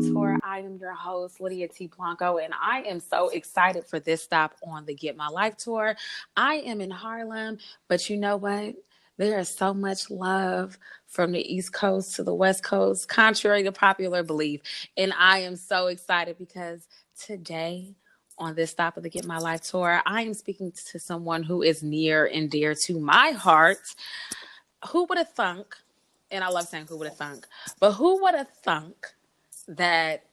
Tour. I am your host, Lydia T. Blanco, and I am so excited for this stop on the Get My Life tour. I am in Harlem, but you know what? There is so much love from the East Coast to the West Coast, contrary to popular belief. And I am so excited because today, on this stop of the Get My Life tour, I am speaking to someone who is near and dear to my heart. Who would have thunk? and I love saying who would have thunk, but who would have thunk that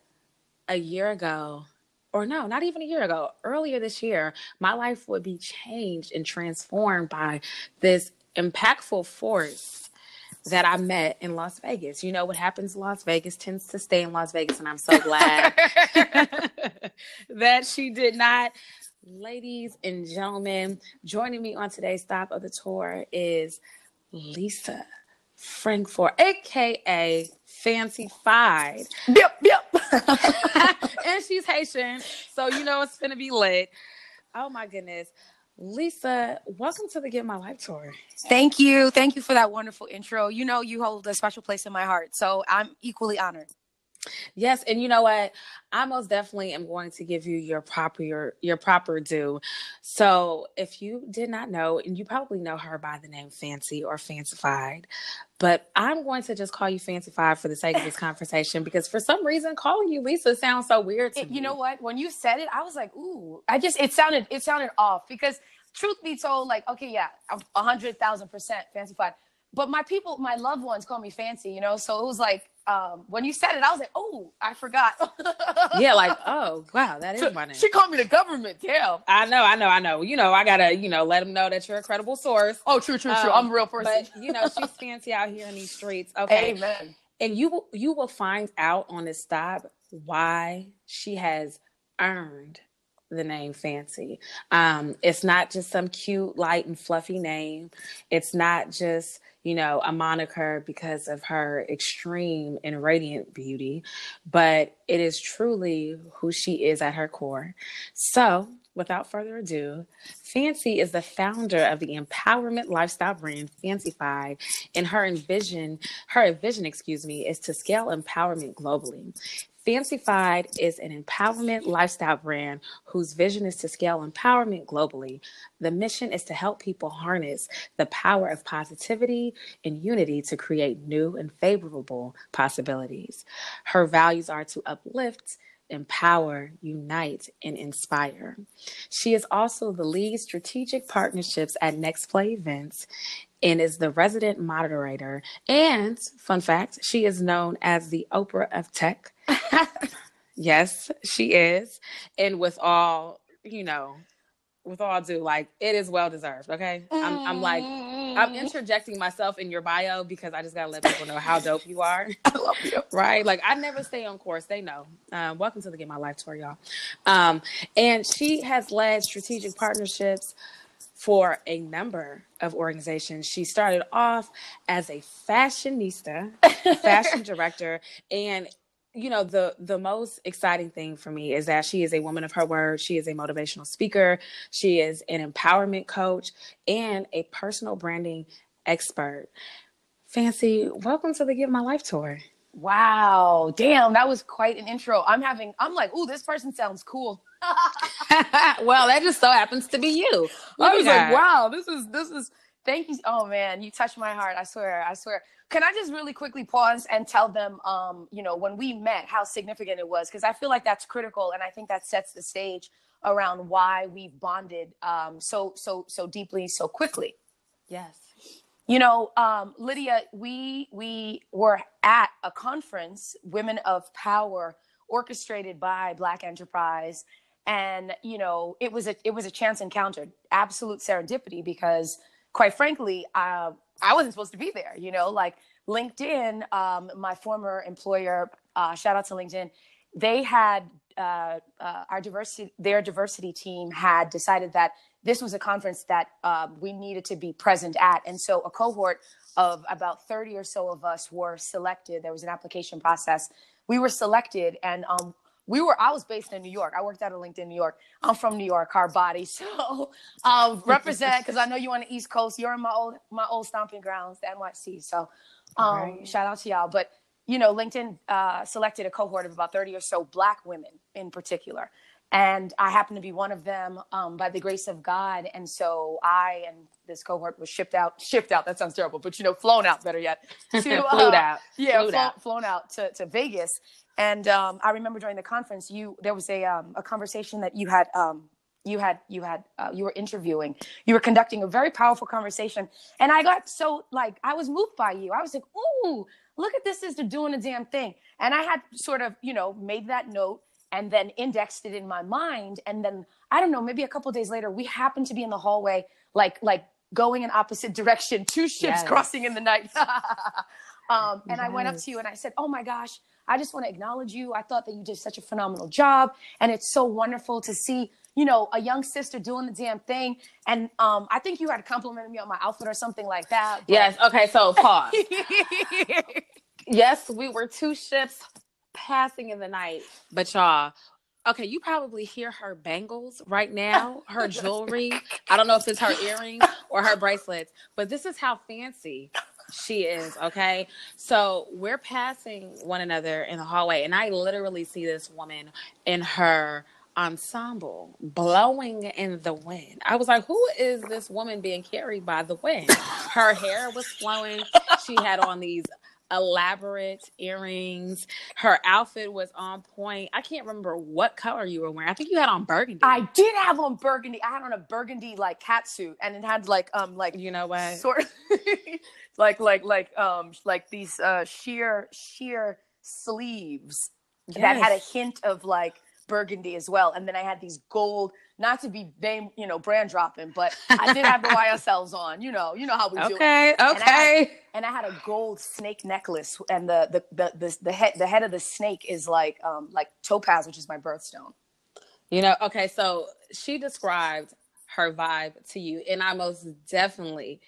a year ago, or no, not even a year ago, earlier this year, my life would be changed and transformed by this impactful force that I met in Las Vegas. You know what happens in Las Vegas tends to stay in Las Vegas, and I'm so glad that she did not. Ladies and gentlemen, joining me on today's stop of the tour is Lisa. Francoeur, aka Fancy Fied. Yep, yep. and she's Haitian, so you know it's gonna be lit. Oh my goodness. Lisa, welcome to the Get My Life tour. Thank you. Thank you for that wonderful intro. You know you hold a special place in my heart, so I'm equally honored. Yes, and you know what? I most definitely am going to give you your proper your, your proper due. So, if you did not know, and you probably know her by the name Fancy or Fancyfied, but I'm going to just call you Fancyfied for the sake of this conversation because for some reason calling you Lisa sounds so weird to It- me. you know what? When you said it, I was like, ooh. I just it sounded it sounded off because truth be told, like, okay, yeah, I'm a hundred thousand percent fancyfied. But my people, my loved ones call me fancy, you know. So it was like, um, when you said it, I was like, oh, I forgot. Yeah, like, oh wow, that is my name. She called me the government. Damn. I know, I know, I know. You know, I gotta, you know, let them know that you're a credible source. Oh, true, true, true. Um, I'm a real person. But you know, she's fancy out here in these streets. Okay, Amen. and you will you will find out on this stop why she has earned the name fancy um it's not just some cute light and fluffy name it's not just you know a moniker because of her extreme and radiant beauty but it is truly who she is at her core. So without further ado fancy is the founder of the empowerment lifestyle brand fancyfied and her envision her vision excuse me is to scale empowerment globally Fancyfied is an empowerment lifestyle brand whose vision is to scale empowerment globally. The mission is to help people harness the power of positivity and unity to create new and favorable possibilities. Her values are to uplift, empower, unite, and inspire. She is also the lead strategic partnerships at NextPlay Events and is the resident moderator. And fun fact, she is known as the Oprah of Tech. yes, she is. And with all, you know, with all due, like it is well deserved. Okay. I'm, I'm like, I'm interjecting myself in your bio because I just gotta let people know how dope you are. I love you. right? Like I never stay on course. They know. Um, welcome to the Get My Life tour, y'all. Um, and she has led strategic partnerships for a number of organizations. She started off as a fashionista, fashion director, and you know the the most exciting thing for me is that she is a woman of her word. She is a motivational speaker. She is an empowerment coach and a personal branding expert. Fancy, welcome to the Give My Life tour. Wow. Damn, that was quite an intro. I'm having, I'm like, ooh, this person sounds cool. well, that just so happens to be you. I was like, wow, this is, this is, thank you. Oh man, you touched my heart. I swear, I swear. Can I just really quickly pause and tell them, um, you know, when we met, how significant it was? Because I feel like that's critical. And I think that sets the stage around why we've bonded um, so, so, so deeply, so quickly. Yes. You know, um, Lydia, we we were at a conference, Women of Power, orchestrated by Black Enterprise, and you know, it was a it was a chance encounter, absolute serendipity, because quite frankly, uh, I wasn't supposed to be there, you know, like LinkedIn, um, my former employer, uh, shout out to LinkedIn, they had uh, uh, our diversity, their diversity team had decided that this was a conference that um, we needed to be present at. And so a cohort of about 30 or so of us were selected. There was an application process. We were selected and um, we were i was based in new york i worked out of linkedin new york i'm from new york hard body so um, represent because i know you're on the east coast you're in my old my old stomping grounds the nyc so um, right. shout out to y'all but you know linkedin uh, selected a cohort of about 30 or so black women in particular and I happen to be one of them um, by the grace of God. And so I and this cohort was shipped out, shipped out. That sounds terrible, but you know, flown out. Better yet, to, uh, out, yeah, flown, out. flown out to, to Vegas. And um, I remember during the conference, you there was a um, a conversation that you had. Um, you had you had uh, you were interviewing you were conducting a very powerful conversation and i got so like i was moved by you i was like ooh look at this sister doing a damn thing and i had sort of you know made that note and then indexed it in my mind and then i don't know maybe a couple days later we happened to be in the hallway like like going in opposite direction two ships yes. crossing in the night um, and yes. i went up to you and i said oh my gosh i just want to acknowledge you i thought that you did such a phenomenal job and it's so wonderful to see you know a young sister doing the damn thing and um, i think you had complimented me on my outfit or something like that but... yes okay so pause yes we were two ships passing in the night. But y'all, okay, you probably hear her bangles right now, her jewelry. I don't know if it's her earrings or her bracelets, but this is how fancy she is. Okay. So we're passing one another in the hallway, and I literally see this woman in her ensemble blowing in the wind. I was like, who is this woman being carried by the wind? Her hair was flowing. She had on these elaborate earrings. Her outfit was on point. I can't remember what color you were wearing. I think you had on burgundy. I did have on burgundy. I had on a burgundy like cat suit, and it had like um like you know what sort of like like like um like these uh sheer sheer sleeves yes. that had a hint of like burgundy as well. And then I had these gold, not to be name, you know, brand dropping, but I did have the YSLs on. You know, you know how we okay, do. Okay, okay. And I had a gold snake necklace, and the the the the, the head the head of the snake is like um like topaz, which is my birthstone. You know, okay, so she described her vibe to you, and I most definitely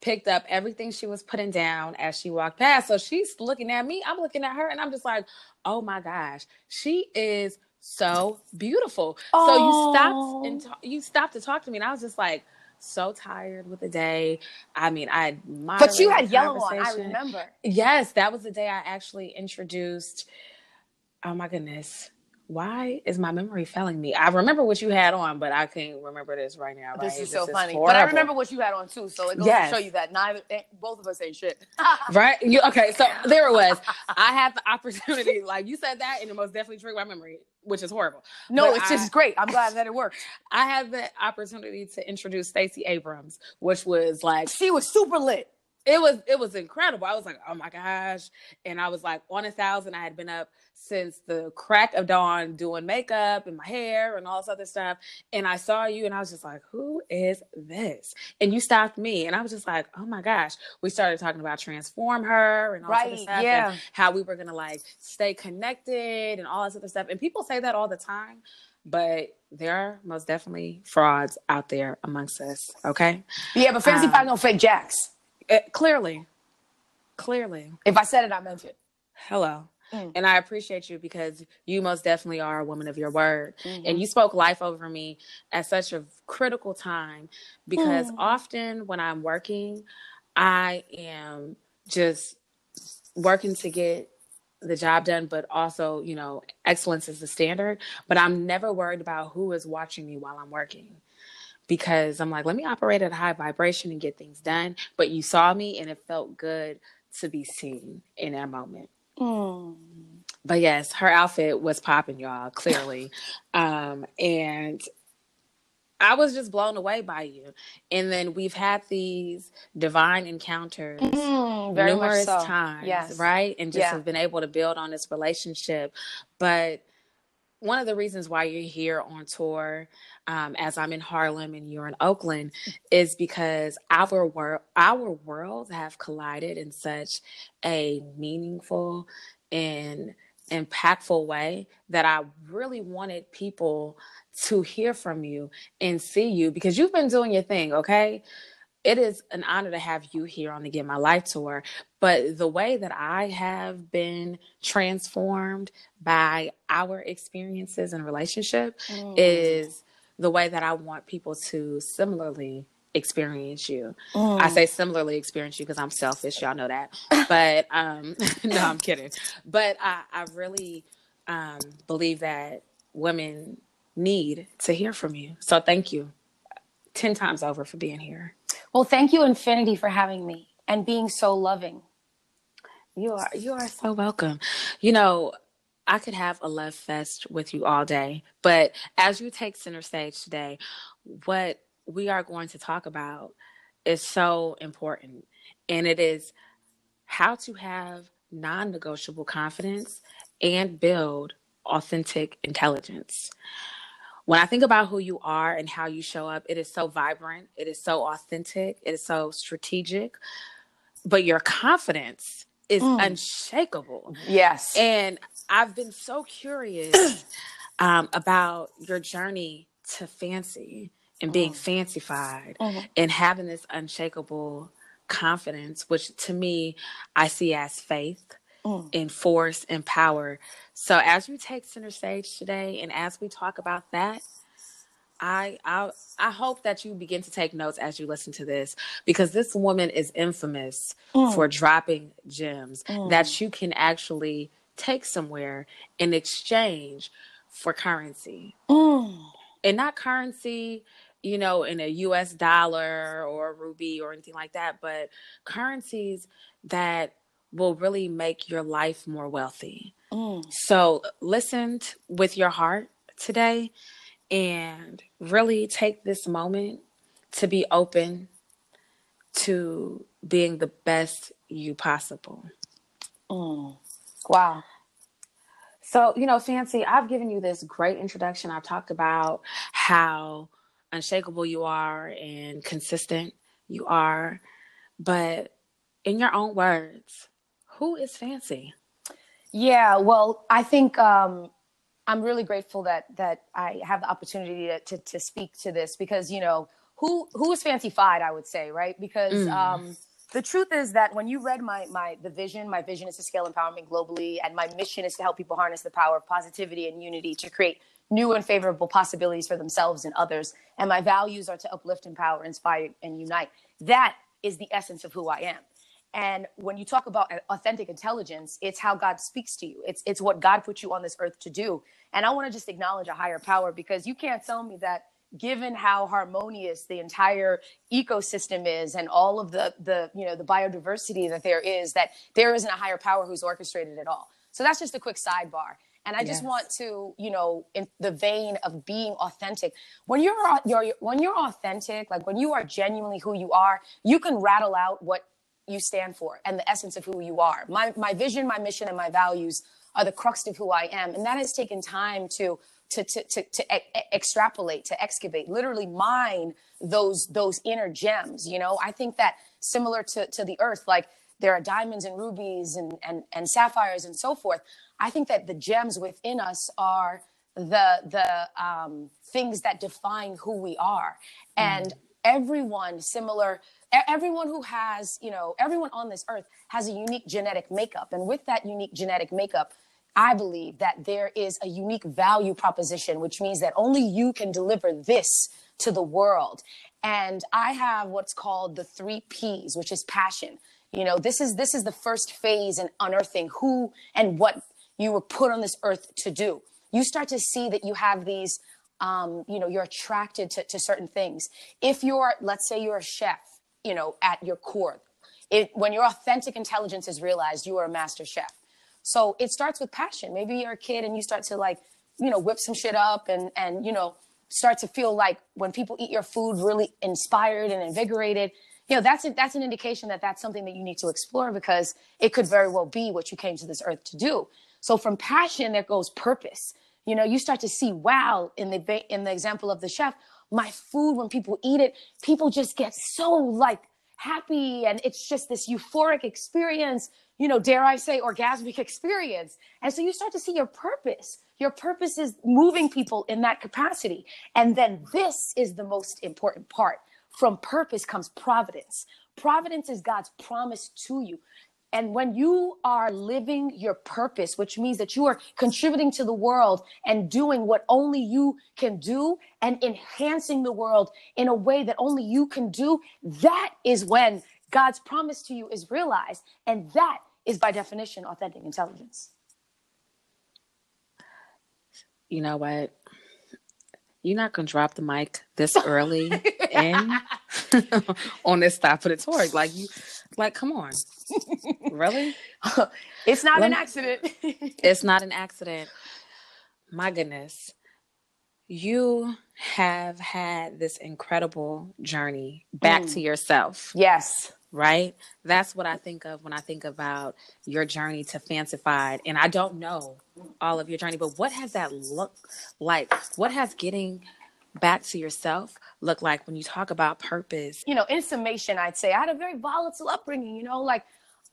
picked up everything she was putting down as she walked past. So she's looking at me, I'm looking at her, and I'm just like, oh my gosh, she is so beautiful. Aww. So you stopped and ta- you stopped to talk to me, and I was just like so tired with the day. I mean, I but you had yellow on. I remember. Yes, that was the day I actually introduced. Oh my goodness, why is my memory failing me? I remember what you had on, but I can't remember this right now. Right? This is so this funny. Is but I remember what you had on too, so it goes yes. to show you that neither eh, both of us ain't shit. right? You okay? So there it was. I had the opportunity, like you said that, and it most definitely triggered my memory, which is horrible. No, but it's I, just great. I'm glad that it worked. I had the opportunity to introduce Stacey Abrams, which was like she was super lit it was it was incredible. I was like, oh my gosh. And I was like on a thousand. I had been up since the crack of dawn doing makeup and my hair and all this other stuff. And I saw you and I was just like, who is this? And you stopped me. And I was just like, oh my gosh. We started talking about transform her and all right, this stuff. Yeah. And how we were gonna like stay connected and all this other stuff. And people say that all the time. But there are most definitely frauds out there amongst us. Okay. Yeah, but Fancy um, Five no fake jacks. It, clearly, clearly. If I said it, I meant it. Hello. Mm. And I appreciate you because you most definitely are a woman of your word. Mm-hmm. And you spoke life over me at such a critical time because mm. often when I'm working, I am just working to get the job done, but also, you know, excellence is the standard. But I'm never worried about who is watching me while I'm working because I'm like, let me operate at a high vibration and get things done. But you saw me and it felt good to be seen in that moment. Mm. But yes, her outfit was popping, y'all, clearly. um, and I was just blown away by you. And then we've had these divine encounters mm, numerous so. times, yes. right? And just yeah. have been able to build on this relationship. But one of the reasons why you're here on tour, um, as I'm in Harlem and you're in Oakland, is because our world, our worlds have collided in such a meaningful and impactful way that I really wanted people to hear from you and see you because you've been doing your thing, okay? It is an honor to have you here on the Get My Life tour. But the way that I have been transformed by our experiences and relationship mm. is the way that I want people to similarly experience you. Mm. I say similarly experience you because I'm selfish. Y'all know that. But um, no, I'm kidding. But I, I really um, believe that women need to hear from you. So thank you 10 times over for being here. Well, thank you, Infinity, for having me and being so loving. You are you are so welcome. You know, I could have a love fest with you all day, but as you take center stage today, what we are going to talk about is so important. And it is how to have non negotiable confidence and build authentic intelligence. When I think about who you are and how you show up, it is so vibrant, it is so authentic, it is so strategic, but your confidence is mm. unshakable. Yes. And I've been so curious um, about your journey to fancy and being mm. fancyfied mm-hmm. and having this unshakable confidence, which to me I see as faith mm. and force and power. So as you take center stage today and as we talk about that, I I I hope that you begin to take notes as you listen to this because this woman is infamous mm. for dropping gems mm. that you can actually take somewhere in exchange for currency. Mm. And not currency you know, in a US dollar or a rupee or anything like that, but currencies that will really make your life more wealthy. Mm. So listen with your heart today and really take this moment to be open to being the best you possible. Mm. Wow. So, you know, Fancy, I've given you this great introduction. I've talked about how unshakable you are and consistent you are. But in your own words, who is Fancy? Yeah, well, I think um, I'm really grateful that that I have the opportunity to, to, to speak to this because you know who who is fancyfied, I would say, right? Because mm. um, the truth is that when you read my my the vision, my vision is to scale empowerment globally, and my mission is to help people harness the power of positivity and unity to create new and favorable possibilities for themselves and others. And my values are to uplift, empower, inspire, and unite. That is the essence of who I am. And when you talk about authentic intelligence, it's how God speaks to you. It's it's what God put you on this earth to do. And I want to just acknowledge a higher power because you can't tell me that given how harmonious the entire ecosystem is and all of the the you know the biodiversity that there is that there isn't a higher power who's orchestrated it all. So that's just a quick sidebar. And I just yes. want to, you know, in the vein of being authentic, when you're, you're when you're authentic, like when you are genuinely who you are, you can rattle out what you stand for and the essence of who you are. My my vision, my mission, and my values are the crux of who I am, and that has taken time to to to to, to e- extrapolate, to excavate, literally mine those those inner gems. You know, I think that similar to to the earth, like there are diamonds and rubies and and and sapphires and so forth. I think that the gems within us are the the um, things that define who we are, and mm. Everyone similar. Everyone who has, you know, everyone on this earth has a unique genetic makeup. And with that unique genetic makeup, I believe that there is a unique value proposition, which means that only you can deliver this to the world. And I have what's called the three P's, which is passion. You know, this is this is the first phase in unearthing who and what you were put on this earth to do. You start to see that you have these, um, you know, you're attracted to, to certain things. If you're, let's say you're a chef, you know, at your core, it, when your authentic intelligence is realized, you are a master chef. So it starts with passion. Maybe you're a kid and you start to like, you know, whip some shit up and, and, you know, start to feel like when people eat your food, really inspired and invigorated. You know, that's a, that's an indication that that's something that you need to explore because it could very well be what you came to this earth to do. So from passion, there goes purpose. You know, you start to see, wow, in the in the example of the chef, my food when people eat it, people just get so like happy and it's just this euphoric experience, you know, dare I say orgasmic experience. And so you start to see your purpose. Your purpose is moving people in that capacity. And then this is the most important part. From purpose comes providence. Providence is God's promise to you. And when you are living your purpose, which means that you are contributing to the world and doing what only you can do and enhancing the world in a way that only you can do, that is when God's promise to you is realized. And that is by definition authentic intelligence. You know what? You're not gonna drop the mic this early in on this stop of the tour. Like you like, come on. really? it's not Let an accident. it's not an accident. My goodness. You have had this incredible journey back mm. to yourself. Yes. Right? That's what I think of when I think about your journey to Fancyfied. And I don't know all of your journey, but what has that looked like? What has getting back to yourself look like when you talk about purpose? You know, in summation, I'd say I had a very volatile upbringing, you know, like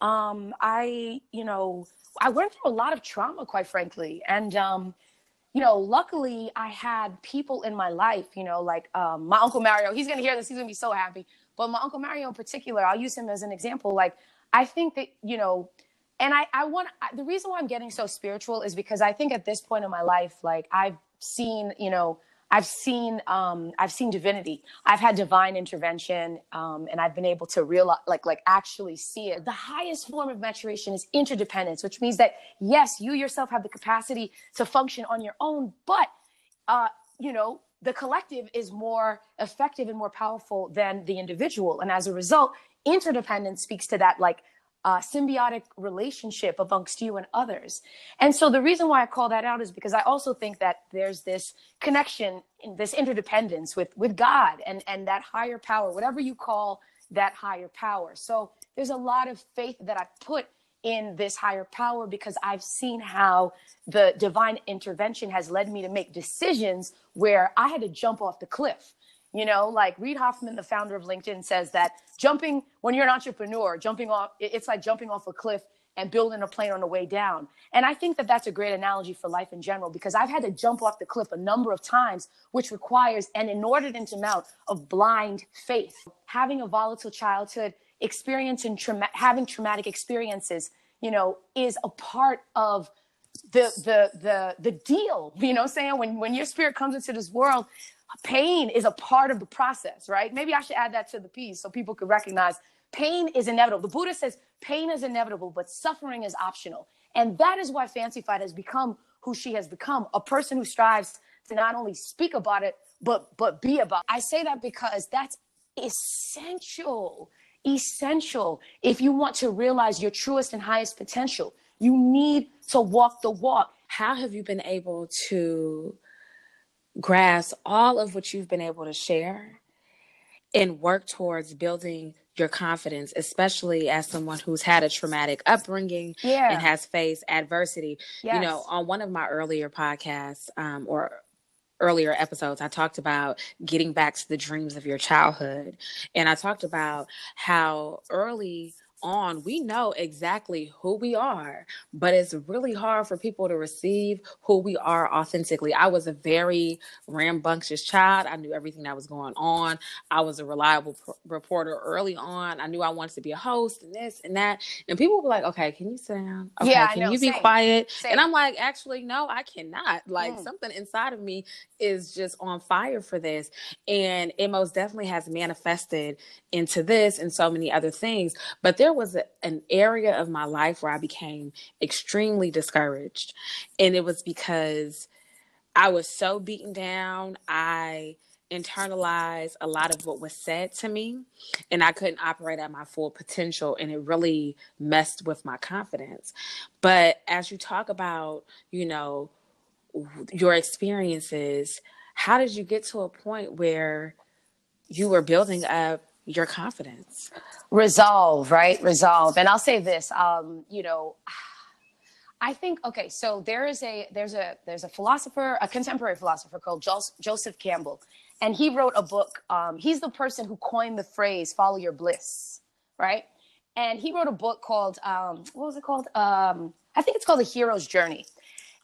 um I, you know, I went through a lot of trauma, quite frankly. And um, you know, luckily I had people in my life, you know, like um my Uncle Mario, he's gonna hear this, he's gonna be so happy. But my Uncle Mario in particular, I'll use him as an example. Like, I think that, you know, and I, I want the reason why I'm getting so spiritual is because I think at this point in my life, like I've seen, you know, I've seen um, I've seen divinity. I've had divine intervention, um, and I've been able to realize, like, like actually see it. The highest form of maturation is interdependence, which means that yes, you yourself have the capacity to function on your own, but uh, you know the collective is more effective and more powerful than the individual, and as a result, interdependence speaks to that, like uh, symbiotic relationship amongst you and others. And so the reason why I call that out is because I also think that there's this connection, this interdependence with with God and and that higher power, whatever you call that higher power. So there's a lot of faith that I put in this higher power because I've seen how the divine intervention has led me to make decisions where I had to jump off the cliff you know, like Reid Hoffman, the founder of LinkedIn, says that jumping, when you're an entrepreneur, jumping off, it's like jumping off a cliff and building a plane on the way down. And I think that that's a great analogy for life in general because I've had to jump off the cliff a number of times, which requires an inordinate amount of blind faith. Having a volatile childhood, experiencing trauma- having traumatic experiences, you know, is a part of the the the the deal. You know, saying when when your spirit comes into this world, pain is a part of the process, right? Maybe I should add that to the piece so people could recognize pain is inevitable. The Buddha says pain is inevitable, but suffering is optional. And that is why Fancyfied has become who she has become, a person who strives to not only speak about it, but but be about. It. I say that because that's essential, essential if you want to realize your truest and highest potential. You need to walk the walk. How have you been able to grasp all of what you've been able to share and work towards building your confidence, especially as someone who's had a traumatic upbringing yeah. and has faced adversity. Yes. You know, on one of my earlier podcasts um, or earlier episodes, I talked about getting back to the dreams of your childhood. And I talked about how early on, we know exactly who we are, but it's really hard for people to receive who we are authentically. I was a very rambunctious child. I knew everything that was going on. I was a reliable pr- reporter early on. I knew I wanted to be a host and this and that. And people were like, okay, can you sit down? Okay, yeah, can know, you be same, quiet? Same. And I'm like, actually, no, I cannot. Like mm. something inside of me is just on fire for this. And it most definitely has manifested into this and so many other things. But there was a, an area of my life where I became extremely discouraged. And it was because I was so beaten down. I internalized a lot of what was said to me and I couldn't operate at my full potential and it really messed with my confidence. But as you talk about, you know, your experiences, how did you get to a point where you were building up your confidence? Resolve, right? Resolve. And I'll say this, um, you know, I think okay, so there is a there's a there's a philosopher, a contemporary philosopher called Joseph Campbell, and he wrote a book. Um, he's the person who coined the phrase "follow your bliss," right? And he wrote a book called um, what was it called? Um, I think it's called The Hero's Journey.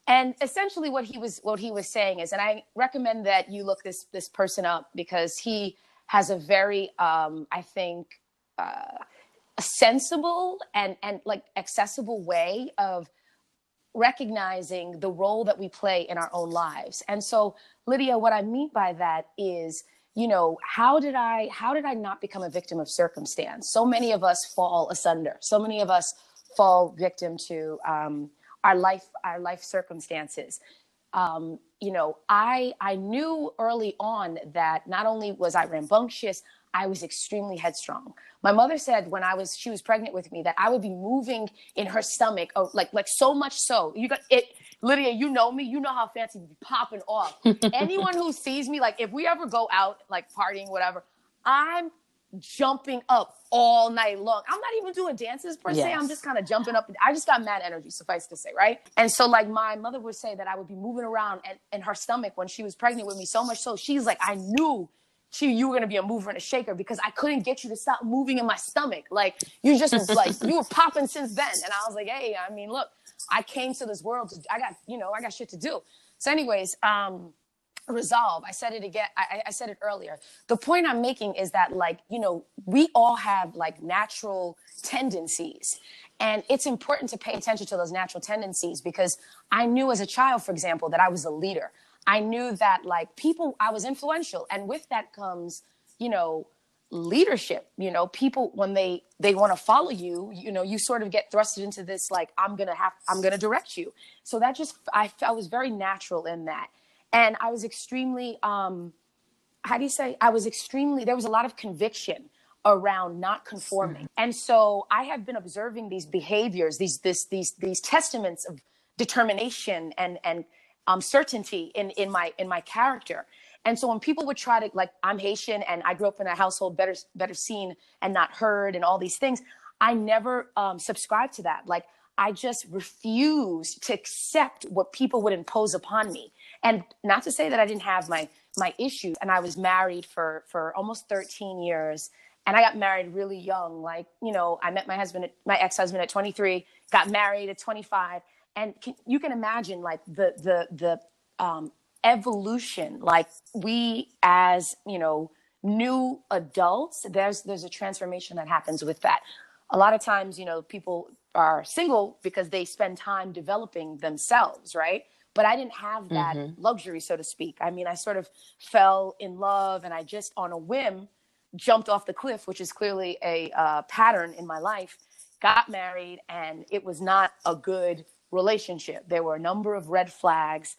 And essentially, what he was what he was saying is, and I recommend that you look this this person up because he has a very, um, I think, uh, sensible and and like accessible way of recognizing the role that we play in our own lives. And so, Lydia, what I mean by that is, you know, how did I how did I not become a victim of circumstance? So many of us fall asunder. So many of us fall victim to um, our life our life circumstances. Um, you know, I I knew early on that not only was I rambunctious, I was extremely headstrong. My mother said when I was she was pregnant with me that I would be moving in her stomach, oh, like like so much so you got it. Lydia, you know me. You know how fancy be popping off. Anyone who sees me, like if we ever go out, like partying, whatever, I'm jumping up all night long. I'm not even doing dances per yes. se. I'm just kind of jumping up. I just got mad energy, suffice to say, right? And so, like, my mother would say that I would be moving around and in her stomach when she was pregnant with me, so much so she's like, I knew she you were gonna be a mover and a shaker because I couldn't get you to stop moving in my stomach. Like you just like you were popping since then. And I was like, hey, I mean, look, I came to this world to I got, you know, I got shit to do. So, anyways, um, resolve. I said it again. I, I said it earlier. The point I'm making is that, like, you know, we all have like natural tendencies. And it's important to pay attention to those natural tendencies because I knew as a child, for example, that I was a leader. I knew that like people, I was influential. And with that comes, you know, leadership you know people when they they want to follow you you know you sort of get thrusted into this like i'm gonna have i'm gonna direct you so that just i, I was very natural in that and i was extremely um how do you say i was extremely there was a lot of conviction around not conforming and so i have been observing these behaviors these this these these testaments of determination and and um, certainty in in my in my character. And so when people would try to like, I'm Haitian and I grew up in a household better better seen and not heard and all these things, I never um, subscribed to that. Like I just refused to accept what people would impose upon me. And not to say that I didn't have my my issues. And I was married for for almost 13 years. And I got married really young. Like, you know, I met my husband, my ex-husband at 23, got married at 25 and can, you can imagine like the the the um, evolution like we as you know new adults there's there's a transformation that happens with that a lot of times you know people are single because they spend time developing themselves right but i didn't have that mm-hmm. luxury so to speak i mean i sort of fell in love and i just on a whim jumped off the cliff which is clearly a uh, pattern in my life got married and it was not a good relationship. There were a number of red flags,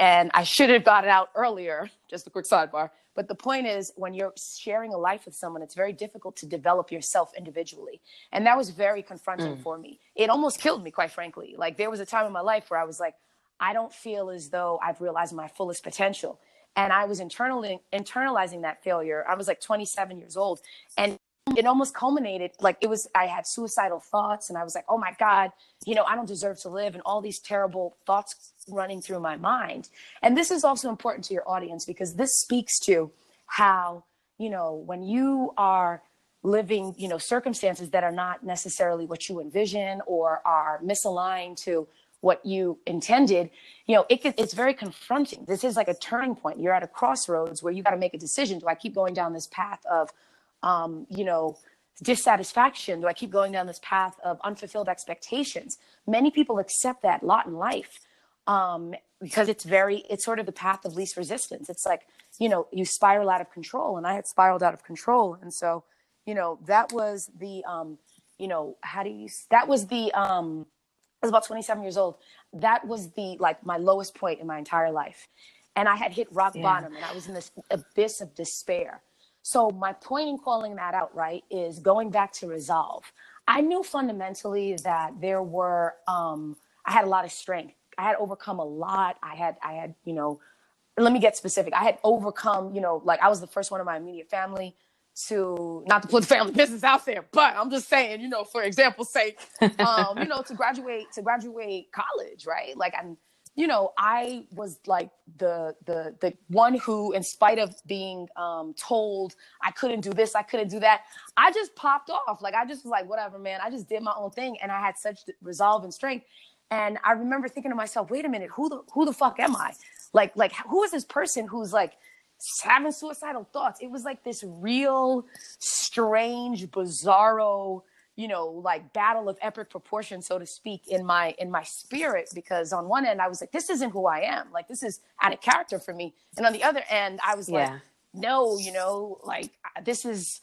and I should have got it out earlier. Just a quick sidebar. But the point is, when you're sharing a life with someone, it's very difficult to develop yourself individually. And that was very confronting mm. for me. It almost killed me, quite frankly. Like, there was a time in my life where I was like, I don't feel as though I've realized my fullest potential. And I was internally internalizing that failure. I was like 27 years old. And it almost culminated like it was i had suicidal thoughts and i was like oh my god you know i don't deserve to live and all these terrible thoughts running through my mind and this is also important to your audience because this speaks to how you know when you are living you know circumstances that are not necessarily what you envision or are misaligned to what you intended you know it, it's very confronting this is like a turning point you're at a crossroads where you got to make a decision do i keep going down this path of um, you know, dissatisfaction? Do I keep going down this path of unfulfilled expectations? Many people accept that lot in life um, because it's very, it's sort of the path of least resistance. It's like, you know, you spiral out of control, and I had spiraled out of control. And so, you know, that was the, um, you know, how do you, that was the, um, I was about 27 years old. That was the, like, my lowest point in my entire life. And I had hit rock yeah. bottom, and I was in this abyss of despair so my point in calling that out, right, is going back to resolve. I knew fundamentally that there were um, I had a lot of strength. I had overcome a lot. I had I had, you know, let me get specific. I had overcome, you know, like I was the first one in my immediate family to not to put the family business out there, but I'm just saying, you know, for example's sake, um, you know, to graduate to graduate college, right? Like I'm, you know, I was like the the the one who, in spite of being um, told I couldn't do this, I couldn't do that, I just popped off. Like I just was like, whatever, man. I just did my own thing, and I had such resolve and strength. And I remember thinking to myself, wait a minute, who the who the fuck am I? Like like who is this person who's like having suicidal thoughts. It was like this real strange, bizarro, you know, like battle of epic proportion, so to speak, in my in my spirit. Because on one end, I was like, this isn't who I am. Like this is out of character for me. And on the other end, I was yeah. like, no, you know, like this is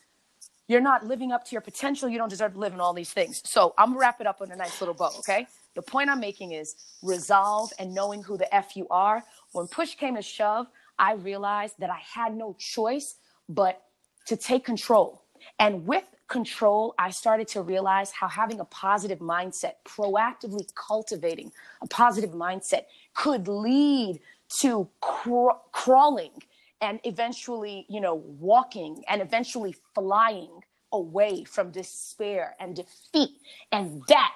you're not living up to your potential. You don't deserve to live in all these things. So I'm gonna wrap it up in a nice little bow, okay? The point I'm making is resolve and knowing who the F you are. When push came to shove, I realized that I had no choice but to take control. And with control, I started to realize how having a positive mindset, proactively cultivating a positive mindset, could lead to cr- crawling and eventually, you know, walking and eventually flying away from despair and defeat. And that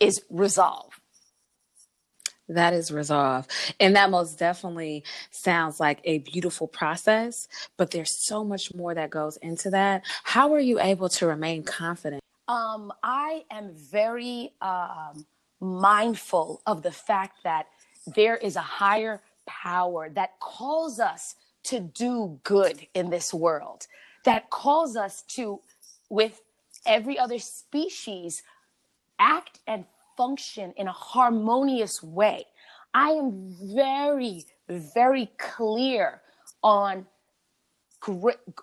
is resolve. That is resolve. And that most definitely sounds like a beautiful process, but there's so much more that goes into that. How are you able to remain confident? Um, I am very um, mindful of the fact that there is a higher power that calls us to do good in this world, that calls us to, with every other species, act and function in a harmonious way. I am very, very clear on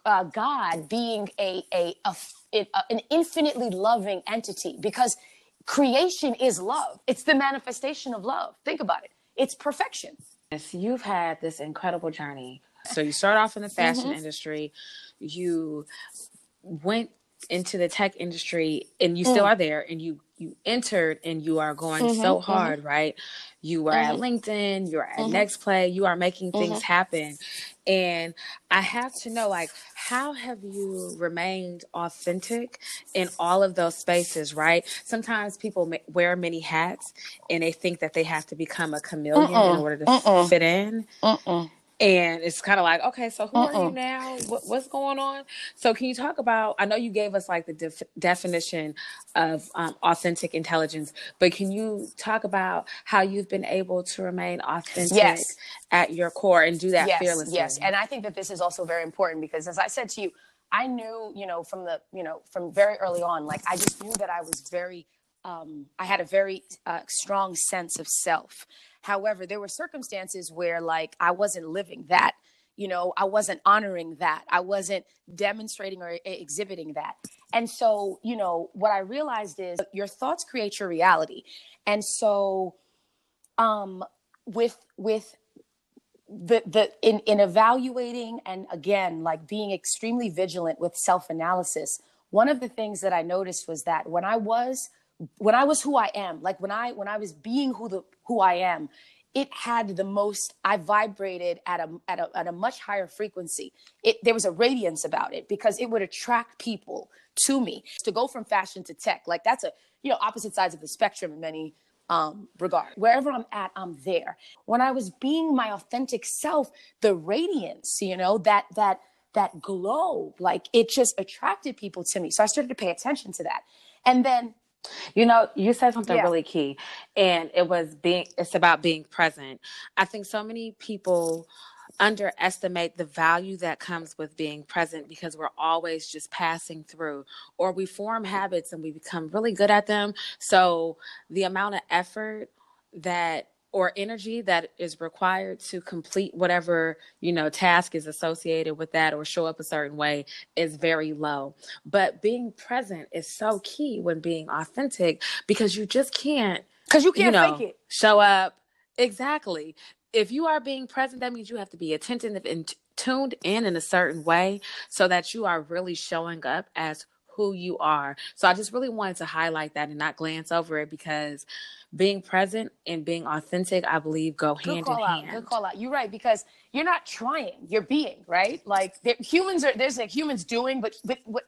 uh, God being a, a, a, a, an infinitely loving entity because creation is love. It's the manifestation of love. Think about it. It's perfection. Yes, you've had this incredible journey. So you start off in the fashion mm-hmm. industry. You went into the tech industry and you still mm. are there and you you entered and you are going mm-hmm, so mm-hmm. hard mm-hmm. right you are at mm-hmm. linkedin you're at mm-hmm. nextplay you are making things happen and i have to know like how have you remained authentic in all of those spaces right sometimes people wear many hats and they think that they have to become a chameleon in order to fit in and it's kind of like okay so who uh-uh. are you now what, what's going on so can you talk about i know you gave us like the def- definition of um, authentic intelligence but can you talk about how you've been able to remain authentic yes. at your core and do that yes, fearlessly yes and i think that this is also very important because as i said to you i knew you know from the you know from very early on like i just knew that i was very um, i had a very uh, strong sense of self However, there were circumstances where like I wasn't living that, you know, I wasn't honoring that. I wasn't demonstrating or exhibiting that. And so, you know, what I realized is your thoughts create your reality. And so um with with the the in in evaluating and again like being extremely vigilant with self-analysis one of the things that i noticed was that when i was when I was who I am, like when I when I was being who the who I am, it had the most I vibrated at a at a at a much higher frequency. It there was a radiance about it because it would attract people to me. To go from fashion to tech, like that's a you know opposite sides of the spectrum in many um regard. Wherever I'm at, I'm there. When I was being my authentic self, the radiance, you know, that that that glow, like it just attracted people to me. So I started to pay attention to that. And then you know, you said something yeah. really key, and it was being, it's about being present. I think so many people underestimate the value that comes with being present because we're always just passing through, or we form habits and we become really good at them. So the amount of effort that or energy that is required to complete whatever you know task is associated with that or show up a certain way is very low. But being present is so key when being authentic because you just can't because you can't you know, fake it. show up. Exactly. If you are being present that means you have to be attentive and tuned in in a certain way so that you are really showing up as who you are. So I just really wanted to highlight that and not glance over it because being present and being authentic, I believe, go Good hand call in out. hand. Good call out. You're right because you're not trying. You're being right. Like humans are. There's like humans doing, but but what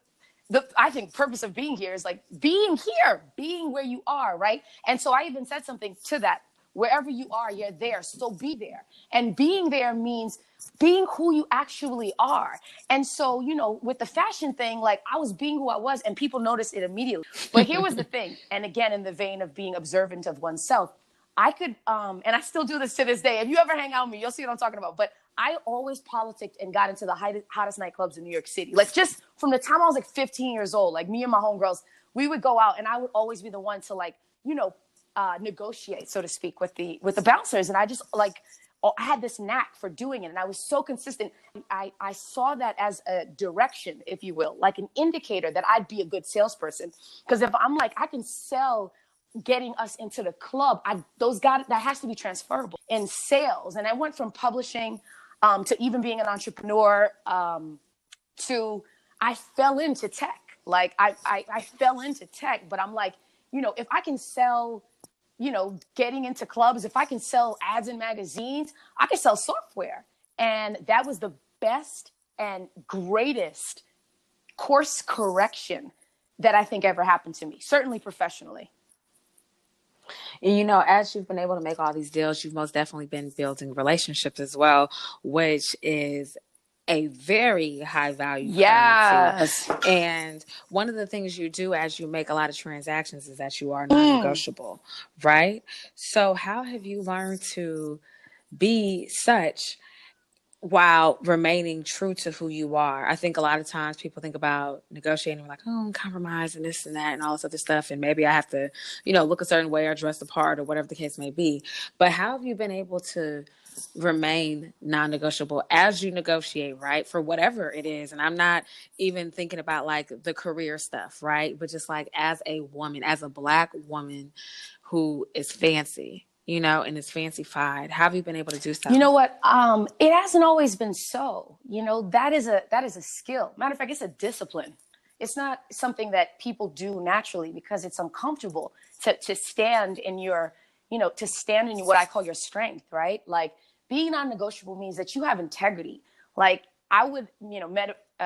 the I think purpose of being here is like being here, being where you are, right? And so I even said something to that. Wherever you are, you're there. So be there. And being there means being who you actually are. And so, you know, with the fashion thing, like I was being who I was and people noticed it immediately. But here was the thing. And again, in the vein of being observant of oneself, I could, um, and I still do this to this day. If you ever hang out with me, you'll see what I'm talking about. But I always politicked and got into the hottest, hottest nightclubs in New York City. Like just from the time I was like 15 years old, like me and my homegirls, we would go out and I would always be the one to like, you know, uh, negotiate, so to speak, with the with the bouncers. And I just like I had this knack for doing it, and I was so consistent. I I saw that as a direction, if you will, like an indicator that I'd be a good salesperson. Because if I'm like I can sell getting us into the club i those got that has to be transferable in sales and i went from publishing um, to even being an entrepreneur um, to i fell into tech like I, I i fell into tech but i'm like you know if i can sell you know getting into clubs. If i can sell ads in magazines i can sell software. And that was the best and greatest course correction that i think ever happened to me certainly professionally. And you know, as you've been able to make all these deals, you've most definitely been building relationships as well, which is a very high value currency. yes And one of the things you do as you make a lot of transactions is that you are Mm. non-negotiable, right? So how have you learned to be such while remaining true to who you are? I think a lot of times people think about negotiating like, oh, compromise and this and that and all this other stuff. And maybe I have to, you know, look a certain way or dress the part or whatever the case may be. But how have you been able to remain non-negotiable as you negotiate right for whatever it is and i'm not even thinking about like the career stuff right but just like as a woman as a black woman who is fancy you know and is fancyfied how have you been able to do so You know what? Um, it hasn't always been so. You know, that is a that is a skill. Matter of fact, it's a discipline. It's not something that people do naturally because it's uncomfortable to to stand in your, you know, to stand in what I call your strength, right? Like being non-negotiable means that you have integrity. Like I would, you know, meta, uh,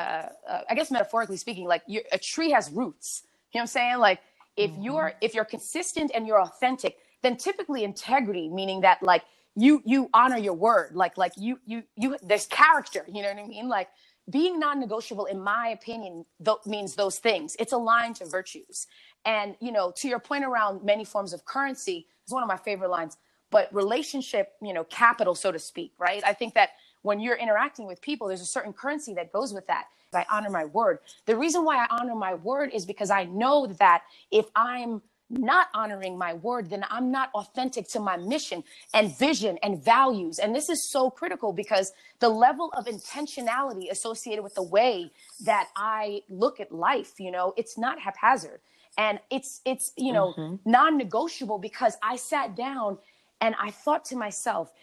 uh, I guess metaphorically speaking, like a tree has roots. You know what I'm saying? Like if you're if you're consistent and you're authentic, then typically integrity, meaning that like you you honor your word, like like you you you there's character. You know what I mean? Like being non-negotiable, in my opinion, th- means those things. It's aligned to virtues. And you know, to your point around many forms of currency, is one of my favorite lines. But relationship, you know, capital, so to speak, right? I think that when you're interacting with people, there's a certain currency that goes with that. I honor my word. The reason why I honor my word is because I know that if I'm not honoring my word, then I'm not authentic to my mission and vision and values. And this is so critical because the level of intentionality associated with the way that I look at life, you know, it's not haphazard. And it's it's you know mm-hmm. non-negotiable because I sat down and I thought to myself,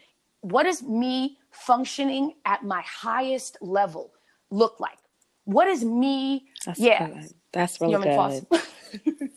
what does me functioning at my highest level look like? What does me that's yeah. good. that's You really me to good?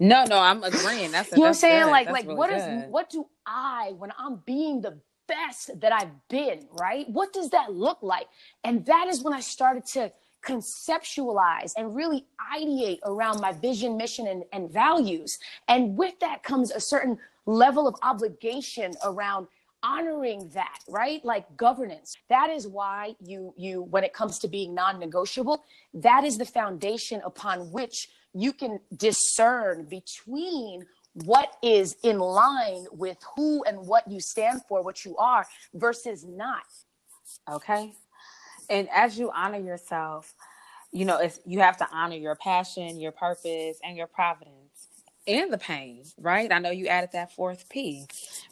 no no i'm agreeing that's you know what I'm saying? good. Like, That's like really what is good. what do I when I'm being the best that I've been, right? What does that look like? And that is when I started to conceptualize and really ideate around my vision, mission, and, and values. And with that comes a certain level of obligation around honoring that right like governance that is why you you when it comes to being non-negotiable that is the foundation upon which you can discern between what is in line with who and what you stand for what you are versus not okay? And as you honor yourself you know it's you have to honor your passion your purpose and your providence and the pain right? I know you added that fourth p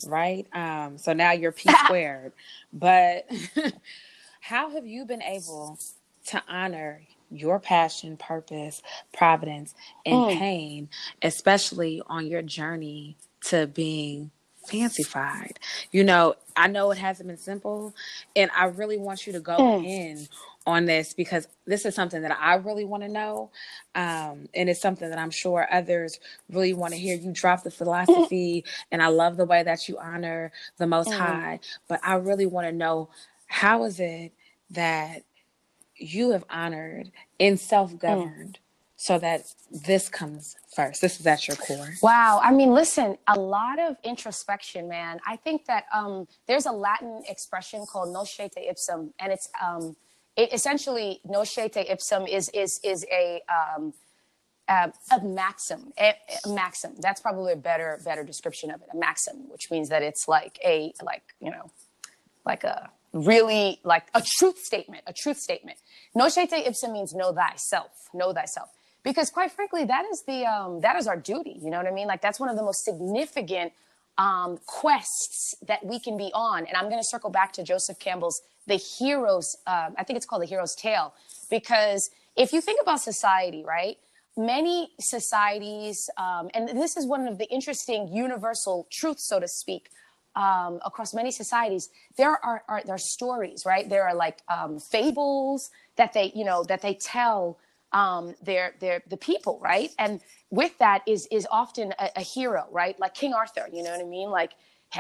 right? Um so now you're p squared. But how have you been able to honor your passion purpose providence and Mm. pain especially on your journey to being fancyfied you know i know it hasn't been simple and i really want you to go Mm. in on this because this is something that I really want to know. Um, and it's something that I'm sure others really want to hear. You drop the philosophy, and I love the way that you honor the Most mm. High. But I really want to know how is it that you have honored in self governed mm. so that this comes first? This is at your core. Wow. I mean, listen, a lot of introspection, man. I think that um, there's a Latin expression called nosce te ipsum, and it's um, it essentially nosce te ipsum is is is a um, uh, a maxim, a, a, maxim. That's probably a better better description of it. A maxim, which means that it's like a like you know, like a really like a truth statement. A truth statement. No Nosce te ipsum means know thyself. Know thyself. Because quite frankly, that is the um, that is our duty. You know what I mean? Like that's one of the most significant um, quests that we can be on. And I'm going to circle back to Joseph Campbell's The Hero's, uh, I think it's called The Hero's Tale, because if you think about society, right? Many societies, um, and this is one of the interesting universal truths, so to speak, um, across many societies, there are, are there are stories, right? There are like um, fables that they, you know, that they tell um, their their the people, right? And with that is is often a, a, hero, right? Like King Arthur, you know what I mean? Like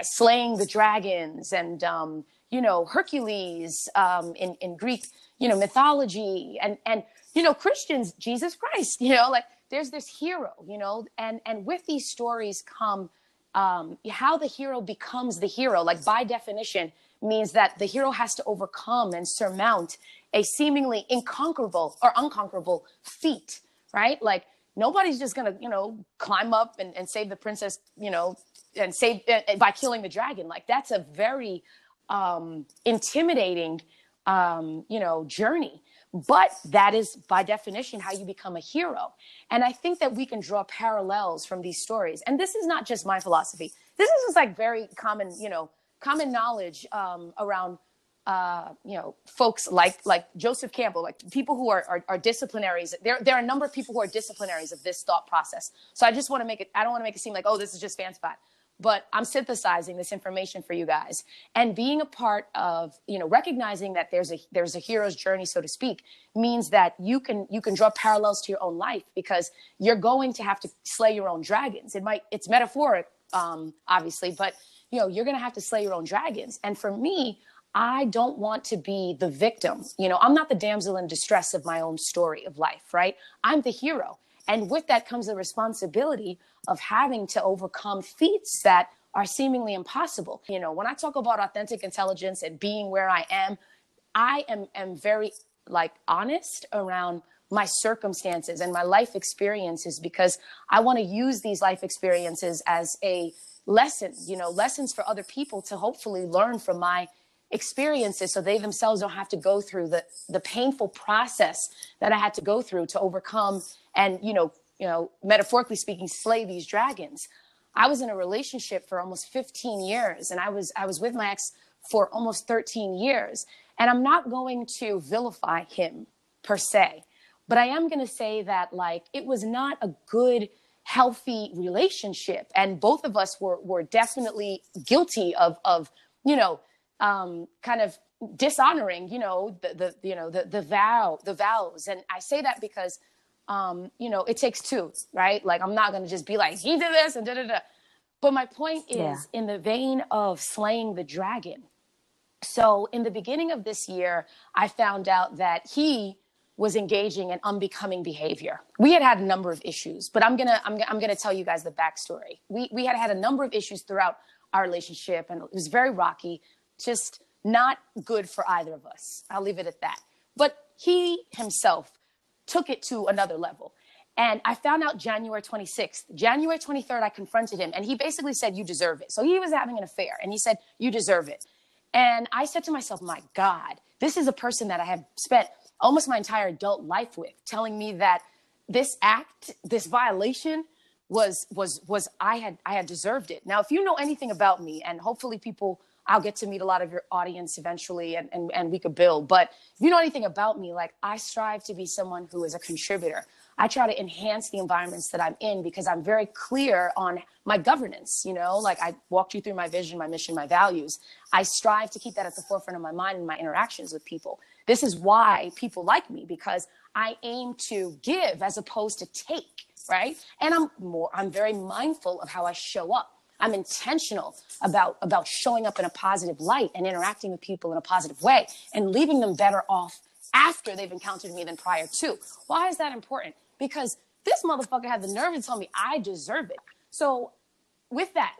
slaying the dragons and um, you know Hercules um, in in Greek, you know mythology, and and you know Christians, Jesus Christ, you know like there's this hero, you know, and and with these stories come um, how the hero becomes the hero, like by definition means that the hero has to overcome and surmount a seemingly inconquerable or unconquerable feat, right? Like nobody's just gonna, you know, climb up and, and save the princess, you know, and save uh, by killing the dragon. Like that's a very um, intimidating, um, you know, journey. But that is by definition how you become a hero. And I think that we can draw parallels from these stories. And this is not just my philosophy. This is just like very common, you know, common knowledge um, around uh, you know, folks like like Joseph Campbell, like people who are, are, are disciplinaries. There there are a number of people who are disciplinaries of this thought process. So I just want to make it. I don't want to make it seem like oh this is just fan spot, but I'm synthesizing this information for you guys and being a part of you know recognizing that there's a there's a hero's journey so to speak means that you can you can draw parallels to your own life because you're going to have to slay your own dragons. It might it's metaphoric, um, obviously, but you know you're going to have to slay your own dragons. And for me I don't want to be the victim. You know, I'm not the damsel in distress of my own story of life, right? I'm the hero. And with that comes the responsibility of having to overcome feats that are seemingly impossible. You know, when I talk about authentic intelligence and being where I am, I am, am very like honest around my circumstances and my life experiences because I want to use these life experiences as a lesson, you know, lessons for other people to hopefully learn from my experiences so they themselves don't have to go through the the painful process that I had to go through to overcome and you know you know metaphorically speaking slay these dragons. I was in a relationship for almost 15 years and I was I was with my ex for almost 13 years and I'm not going to vilify him per se but I am going to say that like it was not a good healthy relationship and both of us were were definitely guilty of of you know um, kind of dishonoring, you know, the, the you know the the vow the vows, and I say that because um, you know it takes two, right? Like I'm not gonna just be like he did this and da da da. But my point is yeah. in the vein of slaying the dragon. So in the beginning of this year, I found out that he was engaging in unbecoming behavior. We had had a number of issues, but I'm gonna I'm, I'm gonna tell you guys the backstory. We we had had a number of issues throughout our relationship, and it was very rocky just not good for either of us. I'll leave it at that. But he himself took it to another level. And I found out January 26th. January 23rd, I confronted him and he basically said, You deserve it. So he was having an affair and he said, You deserve it. And I said to myself, My God, this is a person that I have spent almost my entire adult life with, telling me that this act, this violation, was was was I had I had deserved it. Now, if you know anything about me, and hopefully people I'll get to meet a lot of your audience eventually and, and, and we could build. But if you know anything about me, like I strive to be someone who is a contributor. I try to enhance the environments that I'm in because I'm very clear on my governance. You know, like I walked you through my vision, my mission, my values. I strive to keep that at the forefront of my mind in my interactions with people. This is why people like me because I aim to give as opposed to take, right? And I'm more, I'm very mindful of how I show up. I'm intentional about, about showing up in a positive light and interacting with people in a positive way and leaving them better off after they've encountered me than prior to. Why is that important? because this motherfucker had the nerve to tell me I deserve it. So, with that,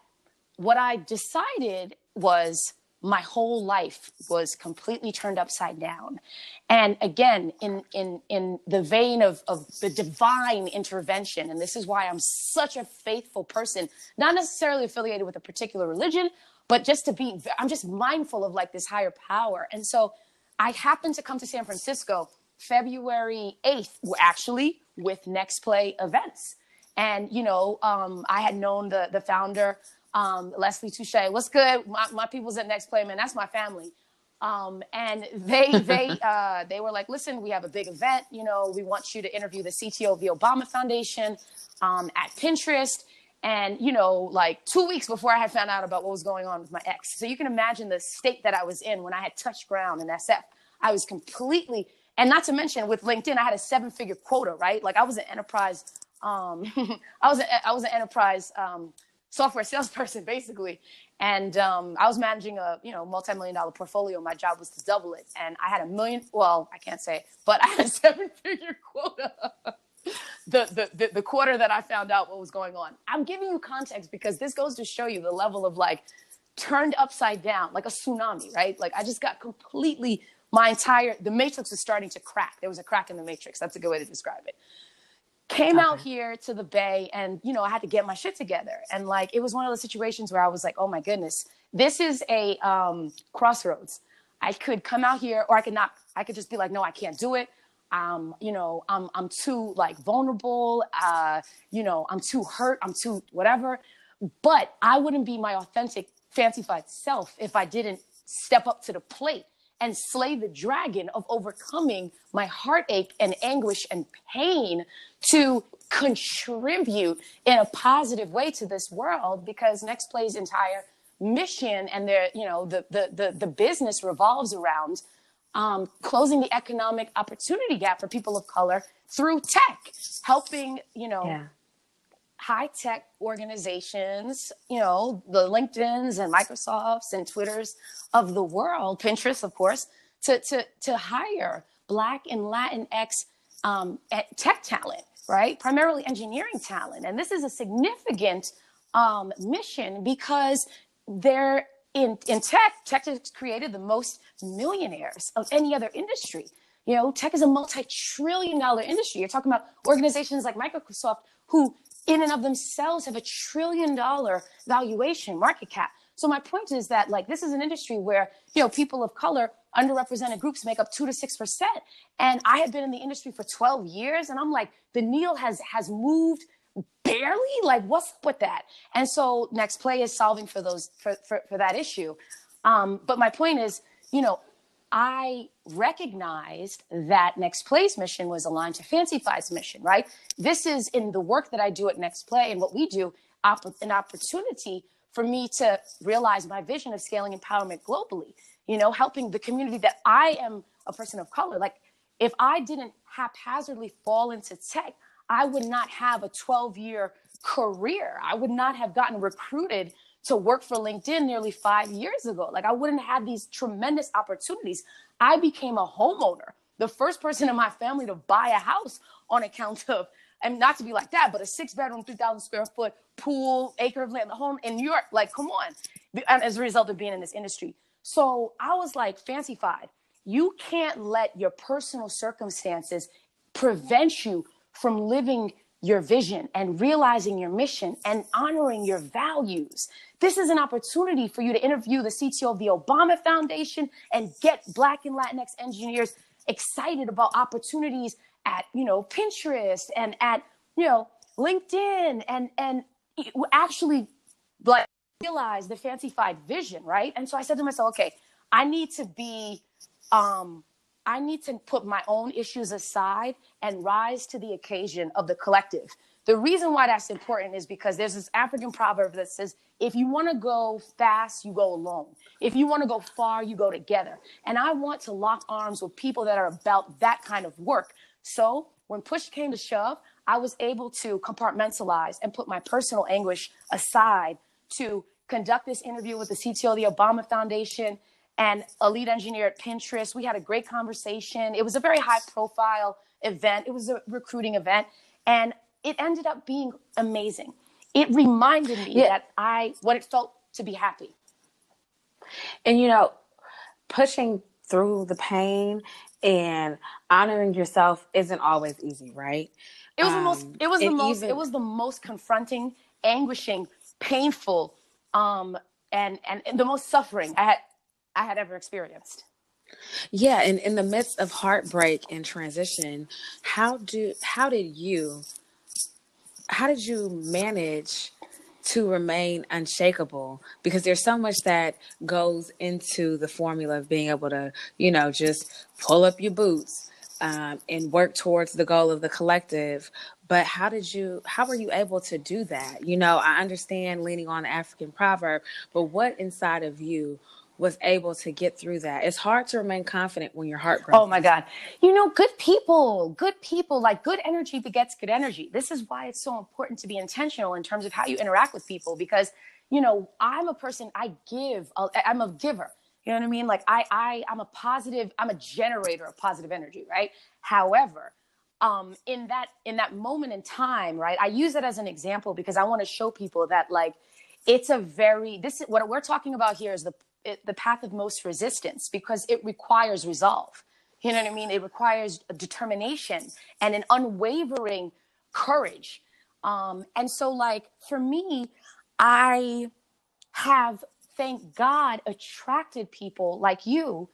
what I decided was my whole life was completely turned upside down. And again, in in in the vein of of the divine intervention, and this is why I'm such a faithful person, not necessarily affiliated with a particular religion, but just to be I'm just mindful of like this higher power. And so I happened to come to San Francisco February 8th, actually with NextPlay Events. And, you know, um, I had known the, the founder, um, Leslie Touche. What's good? My, my people's at NextPlay, man. That's my family. Um, and they they uh, they were like, listen, we have a big event. You know, we want you to interview the CTO of the Obama Foundation um, at Pinterest. And you know, like two weeks before I had found out about what was going on with my ex, so you can imagine the state that I was in when I had touched ground in SF. I was completely and not to mention with LinkedIn, I had a seven figure quota, right? Like I was an enterprise, um, I was a, I was an enterprise um, software salesperson basically, and um, I was managing a you know multi million dollar portfolio. My job was to double it, and I had a million. Well, I can't say, but I had a seven figure quota. the, the, the the quarter that I found out what was going on. I'm giving you context because this goes to show you the level of like turned upside down, like a tsunami, right? Like I just got completely my entire the matrix was starting to crack there was a crack in the matrix that's a good way to describe it came okay. out here to the bay and you know i had to get my shit together. And like it was one of those situations where i was like oh my goodness this is a um, crossroads. I could come out here or i could not i could just be like no i can't do it. Um, you know i'm i'm too like vulnerable uh, you know i'm too hurt i'm too whatever. But i wouldn't be my authentic fancyfied self if i didn't step up to the plate and slay the dragon of overcoming my heartache and anguish and pain to contribute in a positive way to this world because NextPlay's entire mission and their you know the the the, the business revolves around um, closing the economic opportunity gap for people of color through tech helping you know yeah high tech organizations, you know, the LinkedIn's and Microsofts and Twitters of the world, Pinterest, of course, to, to, to hire Black and Latinx um, tech talent, right? Primarily engineering talent. And this is a significant um, mission because they're in, in tech, tech has created the most millionaires of any other industry. You know, tech is a multi trillion dollar industry. You're talking about organizations like Microsoft who in and of themselves have a trillion dollar valuation market cap. So my point is that like this is an industry where you know people of color, underrepresented groups make up two to six percent. And I have been in the industry for 12 years, and I'm like, the needle has has moved barely. Like, what's up with that? And so NextPlay is solving for those for for, for that issue. Um, but my point is, you know, I recognized that NextPlay's mission was aligned to Fancyfied's mission, right? This is in the work that I do at NextPlay and what we do, op- an opportunity for me to realize my vision of scaling empowerment globally, you know, helping the community that I am a person of color. Like, if I didn't haphazardly fall into tech, I would not have a 12 year career. I would not have gotten recruited to work for LinkedIn nearly five years ago. Like I wouldn't have these tremendous opportunities. I became a homeowner, the first person in my family to buy a house on account of, and not to be like that, but a six bedroom, 3,000 square foot pool, acre of land, the home in New York. Like, come on. And as a result of being in this industry. So I was like, fancyfied. You can't let your personal circumstances prevent you from living your vision and realizing your mission and honoring your values. This is an opportunity for you to interview the CTO of the Obama Foundation and get Black and Latinx engineers excited about opportunities at, you know, Pinterest and at, you know, LinkedIn and and actually like realize the fancyfied vision, right? And so I said to myself, okay, I need to be um I need to put my own issues aside and rise to the occasion of the collective. The reason why that's important is because there's this African proverb that says, if you want to go fast, you go alone. If you want to go far, you go together. And I want to lock arms with people that are about that kind of work. So when push came to shove, I was able to compartmentalize and put my personal anguish aside to conduct this interview with the CTO of the Obama Foundation and a lead engineer at Pinterest. We had a great conversation. It was a very high profile event, it was a recruiting event. And it ended up being amazing. It reminded me yeah. that I, what it felt to be happy. And, you know, pushing through the pain and honoring yourself isn't always easy, right? It was um, the most, um, it was the most, even, it was the most confronting, anguishing, painful, um, and, and, and the most suffering I had, I had ever experienced. Yeah, and in the midst of heartbreak and transition, how do how did you how did you manage to remain unshakable? Because there's so much that goes into the formula of being able to you know just pull up your boots um, and work towards the goal of the collective. But how did you how were you able to do that? You know i understand leaning on the african proverb but what inside of you was able to get through that. It's hard to remain confident when your heart grows. Oh my God. You know, good people, good people, like good energy begets good energy. This is why it's so important to be intentional in terms of how you interact with people because, you know, I'm a person, I give, I'm a giver. You know what I mean? Like I, I, I'm a positive, I'm a generator of positive energy, right? However, um, in that, in that moment in time, right? I use it as an example because I want to show people that like, it's a very, this is what we're talking about here is the it, the path of most resistance because it requires resolve. You know what I mean? It requires determination and an unwavering courage. Um, and so, like, for me, I have, thank God, attracted people like you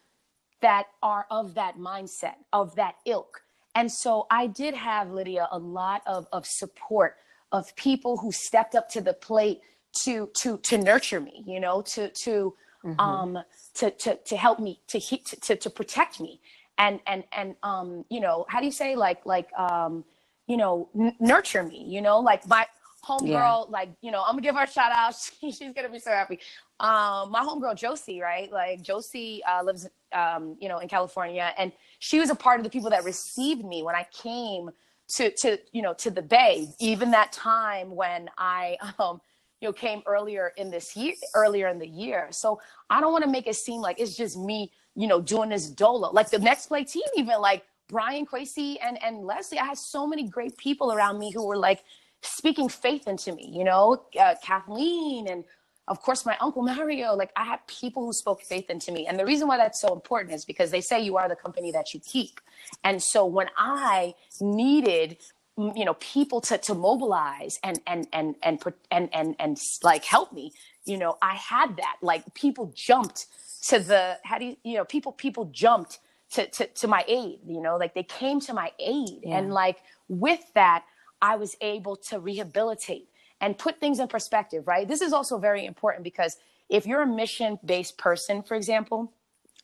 that are of that mindset, of that ilk. And so I did have, Lydia, a lot of, of support of people who stepped up to the plate to to to nurture me, you know, to to mm-hmm. um, to, to, to help me, to, to, to protect me. And, and, and, um, you know, how do you say like, like, um, you know, n- nurture me, you know, like my homegirl, yeah. like, you know, I'm gonna give her a shout out. she's gonna be so happy. Um, my homegirl Josie, right? Like Josie uh, lives, um, you know, in California, and she was a part of the people that received me when I came to, to, you know, to the Bay. Even that time when I, um, you know came earlier in this year earlier in the year. So i don't want to make it seem like it's just me you know doing this dolo. Like the NextPlay team even like brian Quasey and and leslie i had so many great people around me who were like speaking faith into me you know? Uh, kathleen and of course my uncle mario. Like i had people who spoke faith into me. And the reason why that's so important is because they say you are the company that you keep. And so when i needed you know people to to mobilize and and and and put and and and like help me. You know i had that. Like people jumped to the how do you you know people people jumped to to, to my aid you know? Like they came to my aid. Yeah. and like with that i was able to rehabilitate and put things in perspective right? This is also very important because if you're a mission based person for example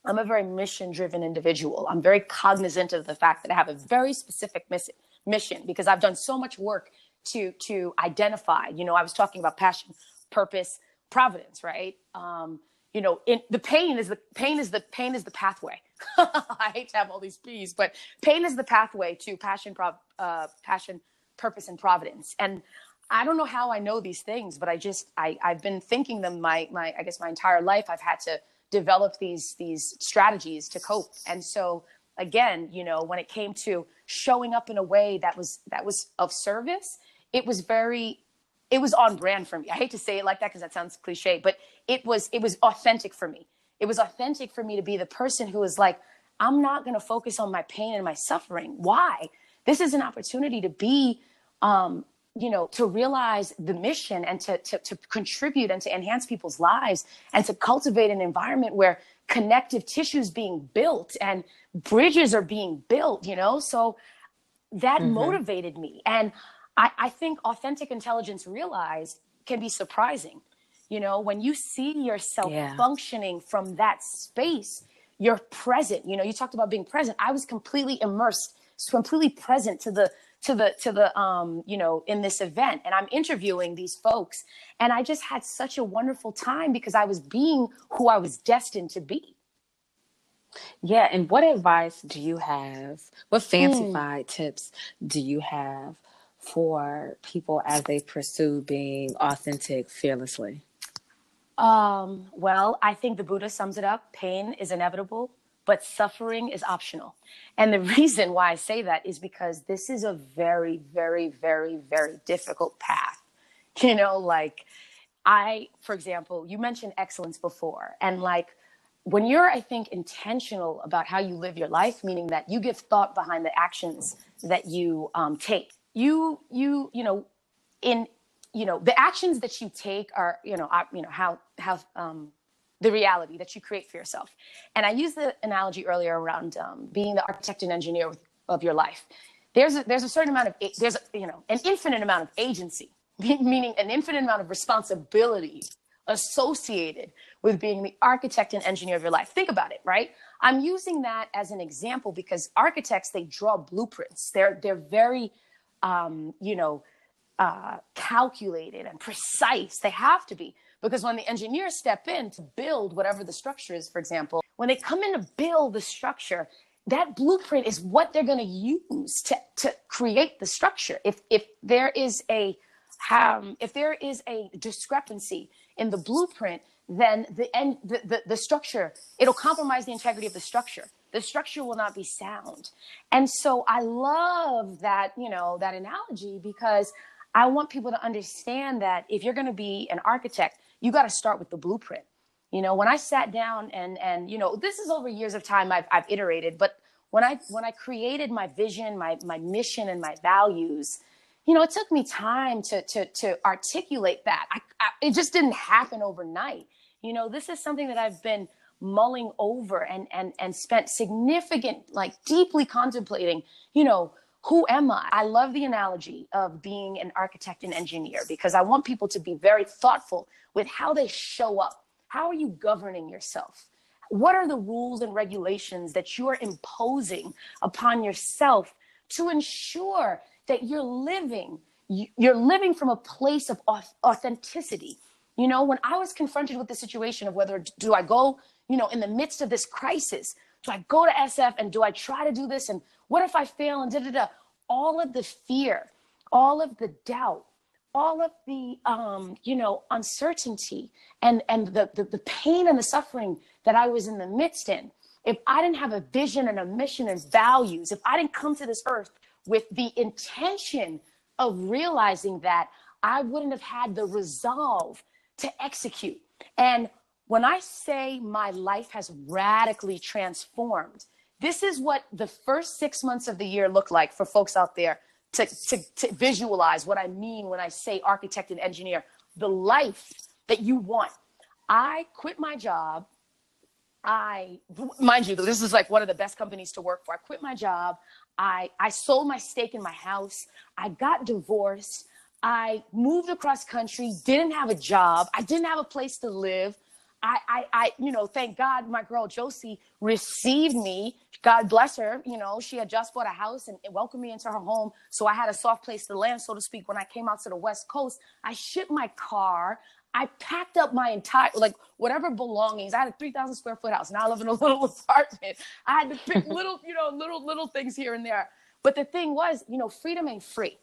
i'm a very mission driven individual. I'm very cognizant of the fact that i have a very specific mission mission because I've done so much work to to identify. You know, I was talking about passion, purpose, providence, right? Um, you know, in, the pain is the pain is the pain is the pathway. I hate to have all these P's, but pain is the pathway to passion, prov, uh, passion, purpose, and providence. And I don't know how I know these things, but I just I I've been thinking them my my I guess my entire life. I've had to develop these these strategies to cope. And so again, you know, when it came to showing up in a way that was that was of service, it was very it was on brand for me. I hate to say it like that because that sounds cliche, but it was it was authentic for me. It was authentic for me to be the person who was like, I'm not going to focus on my pain and my suffering. Why? This is an opportunity to be um, you know to realize the mission and to, to, to contribute and to enhance people's lives and to cultivate an environment where connective tissues being built and bridges are being built, you know? So that mm-hmm. motivated me. And I, I think authentic intelligence realized can be surprising. You know, when you see yourself yeah. functioning from that space, you're present. You know, you talked about being present. I was completely immersed, completely present to the to the to the um you know in this event and i'm interviewing these folks and i just had such a wonderful time because i was being who i was destined to be. Yeah and what advice do you have? What fancyfied mm. tips do you have for people as they pursue being authentic fearlessly? Um, well, I think the Buddha sums it up pain is inevitable, but suffering is optional. And the reason why I say that is because this is a very, very, very, very difficult path. You know, like I, for example, you mentioned excellence before, and like when you're, I think, intentional about how you live your life, meaning that you give thought behind the actions that you um, take, you, you, you know, in you know the actions that you take are you know you know how how um, the reality that you create for yourself. And i used the analogy earlier around um, being the architect and engineer with, of your life. There's a, there's a certain amount of there's a, you know an infinite amount of agency meaning an infinite amount of responsibility associated with being the architect and engineer of your life. Think about it right? I'm using that as an example because architects they draw blueprints. They're they're very um, you know uh, calculated and precise. They have to be because when the engineers step in to build whatever the structure is, for example, when they come in to build the structure, that blueprint is what they're going to use to, to create the structure. If if there is a um, if there is a discrepancy in the blueprint, then the end the, the, the structure it'll compromise the integrity of the structure the structure will not be sound and so i love that you know that analogy because I want people to understand that if you're going to be an architect, you got to start with the blueprint. You know, when I sat down and and you know, this is over years of time I've I've iterated, but when I when I created my vision, my my mission and my values, you know, it took me time to to to articulate that. I, I it just didn't happen overnight. You know, this is something that I've been mulling over and and and spent significant like deeply contemplating, you know, who am I? I love the analogy of being an architect and engineer because I want people to be very thoughtful with how they show up. How are you governing yourself? What are the rules and regulations that you're imposing upon yourself to ensure that you're living you're living from a place of authenticity. You know, when I was confronted with the situation of whether do I go, you know, in the midst of this crisis, do I go to SF and do I try to do this? And what if I fail? And da da da. All of the fear, all of the doubt, all of the um, you know uncertainty and and the, the the pain and the suffering that I was in the midst in. If I didn't have a vision and a mission and values, if I didn't come to this earth with the intention of realizing that, I wouldn't have had the resolve to execute. And when I say my life has radically transformed, this is what the first six months of the year look like for folks out there to, to, to visualize what I mean when I say architect and engineer, the life that you want. I quit my job. I, mind you, this is like one of the best companies to work for. I quit my job. I, I sold my stake in my house. I got divorced. I moved across country, didn't have a job. I didn't have a place to live. I, I, I, you know, thank God my girl Josie received me. God bless her. You know, she had just bought a house and welcomed me into her home. So I had a soft place to land, so to speak. When I came out to the West Coast, I shipped my car. I packed up my entire, like, whatever belongings. I had a 3,000 square foot house. Now I live in a little apartment. I had to pick little, you know, little, little things here and there. But the thing was, you know, freedom ain't free.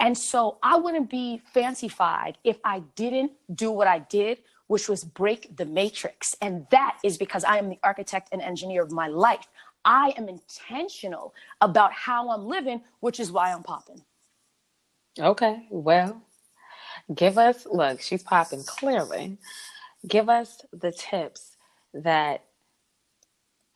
And so I wouldn't be fancyfied if I didn't do what I did which was break the matrix. And that is because I am the architect and engineer of my life. I am intentional about how I'm living, which is why I'm popping. Okay, well, give us, look, she's popping clearly. Give us the tips that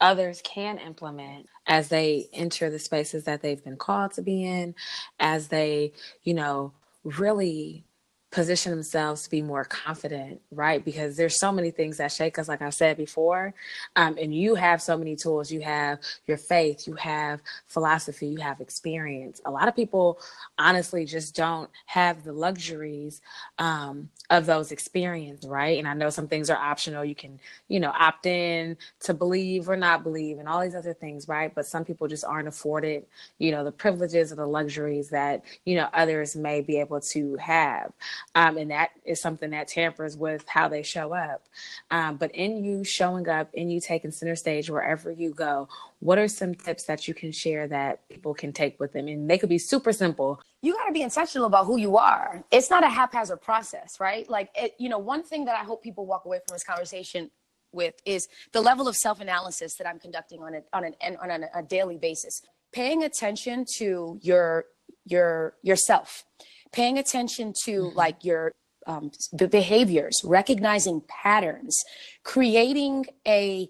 others can implement as they enter the spaces that they've been called to be in, as they, you know, really position themselves to be more confident, right? Because there's so many things that shake us, like I said before. Um, and you have so many tools. You have your faith, you have philosophy, you have experience. A lot of people honestly just don't have the luxuries um, of those experiences, right? And I know some things are optional. You can, you know, opt in to believe or not believe and all these other things, right? But some people just aren't afforded, you know, the privileges or the luxuries that, you know, others may be able to have. Um, and that is something that tampers with how they show up. Um, but in you showing up, in you taking center stage wherever you go, what are some tips that you can share that people can take with them? And they could be super simple. You got to be intentional about who you are. It's not a haphazard process, right? Like, it, you know, one thing that I hope people walk away from this conversation with is the level of self-analysis that I'm conducting on a, on an on a, a daily basis. Paying attention to your your yourself, paying attention to mm-hmm. like your um, behaviors, recognizing patterns, creating a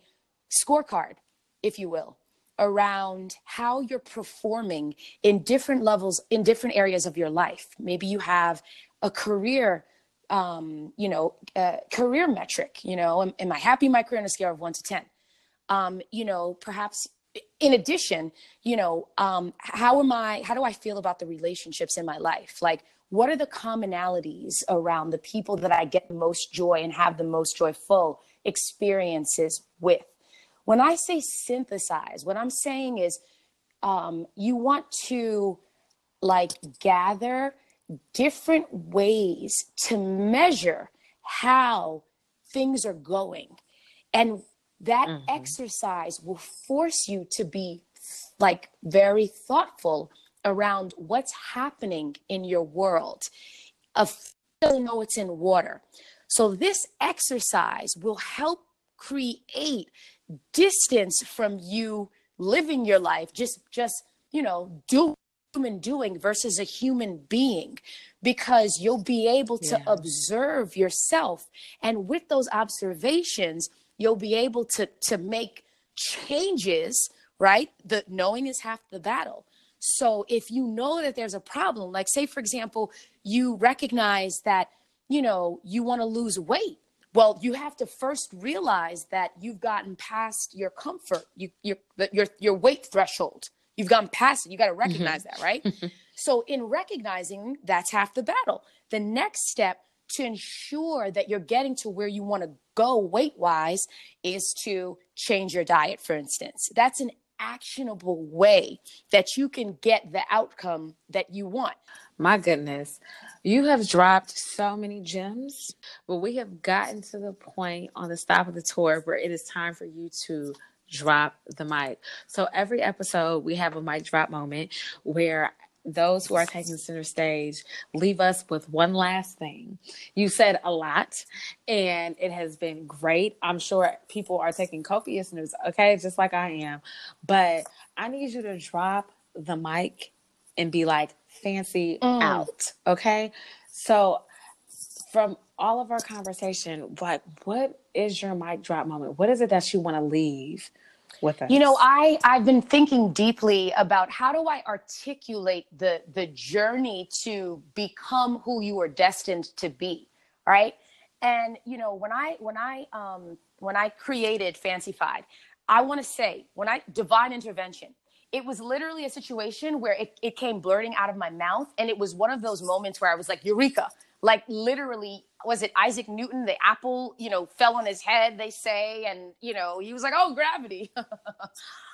scorecard if you will, around how you're performing in different levels, in different areas of your life. Maybe you have a career, um, you know, career metric, you know, am, am, I happy in my career on a scale of one to 10? Um, you know, perhaps in addition, you know, um, how am I, how do I feel about the relationships in my life? Like, what are the commonalities around the people that I get most joy and have the most joyful experiences with? When I say synthesize, what I'm saying is um, you want to like gather different ways to measure how things are going. And that mm-hmm. exercise will force you to be like very thoughtful around what's happening in your world. A doesn't know it's in water. So this exercise will help create distance from you living your life just just you know do human doing versus a human being because you'll be able to yeah. observe yourself. And with those observations you'll be able to to make changes right? The knowing is half the battle. So if you know that there's a problem like say for example you recognize that you know you want to lose weight well, you have to first realize that you've gotten past your comfort, you, your, your, your weight threshold. You've gone past it. You got to mm-hmm. recognize mm-hmm. that, right? so, in recognizing that's half the battle. The next step to ensure that you're getting to where you want to go weight wise is to change your diet, for instance. That's an actionable way that you can get the outcome that you want. My goodness, you have dropped so many gems, but we have gotten to the point on the stop of the tour where it is time for you to drop the mic. So every episode, we have a mic drop moment where those who are taking center stage leave us with one last thing. You said a lot and it has been great. I'm sure people are taking copious notes, okay, just like I am. But I need you to drop the mic and be like, fancy mm. out, okay? So, from all of our conversation, like, what is your mic drop moment? What is it that you want to leave? with us? You know, I I've been thinking deeply about how do I articulate the the journey to become who you are destined to be, right? And you know, when I when I um when I created Fancyfied, I want to say when I divine intervention, it was literally a situation where it, it came blurting out of my mouth and it was one of those moments where I was like, Eureka, like literally was it Isaac Newton? The apple, you know, fell on his head, they say, and you know, he was like, "Oh, gravity."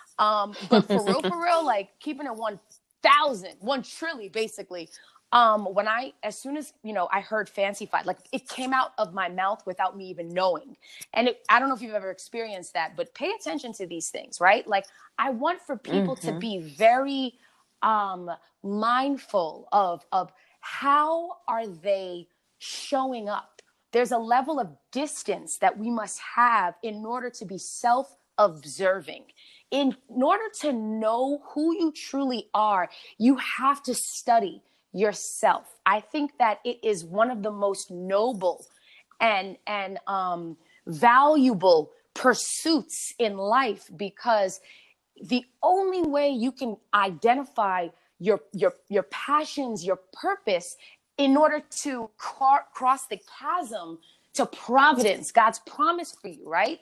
um, but for real, for real, like keeping it one thousand, one trillion, basically. Um, when I, as soon as you know, I heard Fancyfied, like it came out of my mouth without me even knowing. And it, I don't know if you've ever experienced that, but pay attention to these things, right? Like I want for people mm-hmm. to be very um, mindful of of how are they showing up. There's a level of distance that we must have in order to be self observing. In, in order to know who you truly are, you have to study yourself. I think that it is one of the most noble and and um, valuable pursuits in life because the only way you can identify your your your passions, your purpose in order to car- cross the chasm to providence, God's promise for you, right?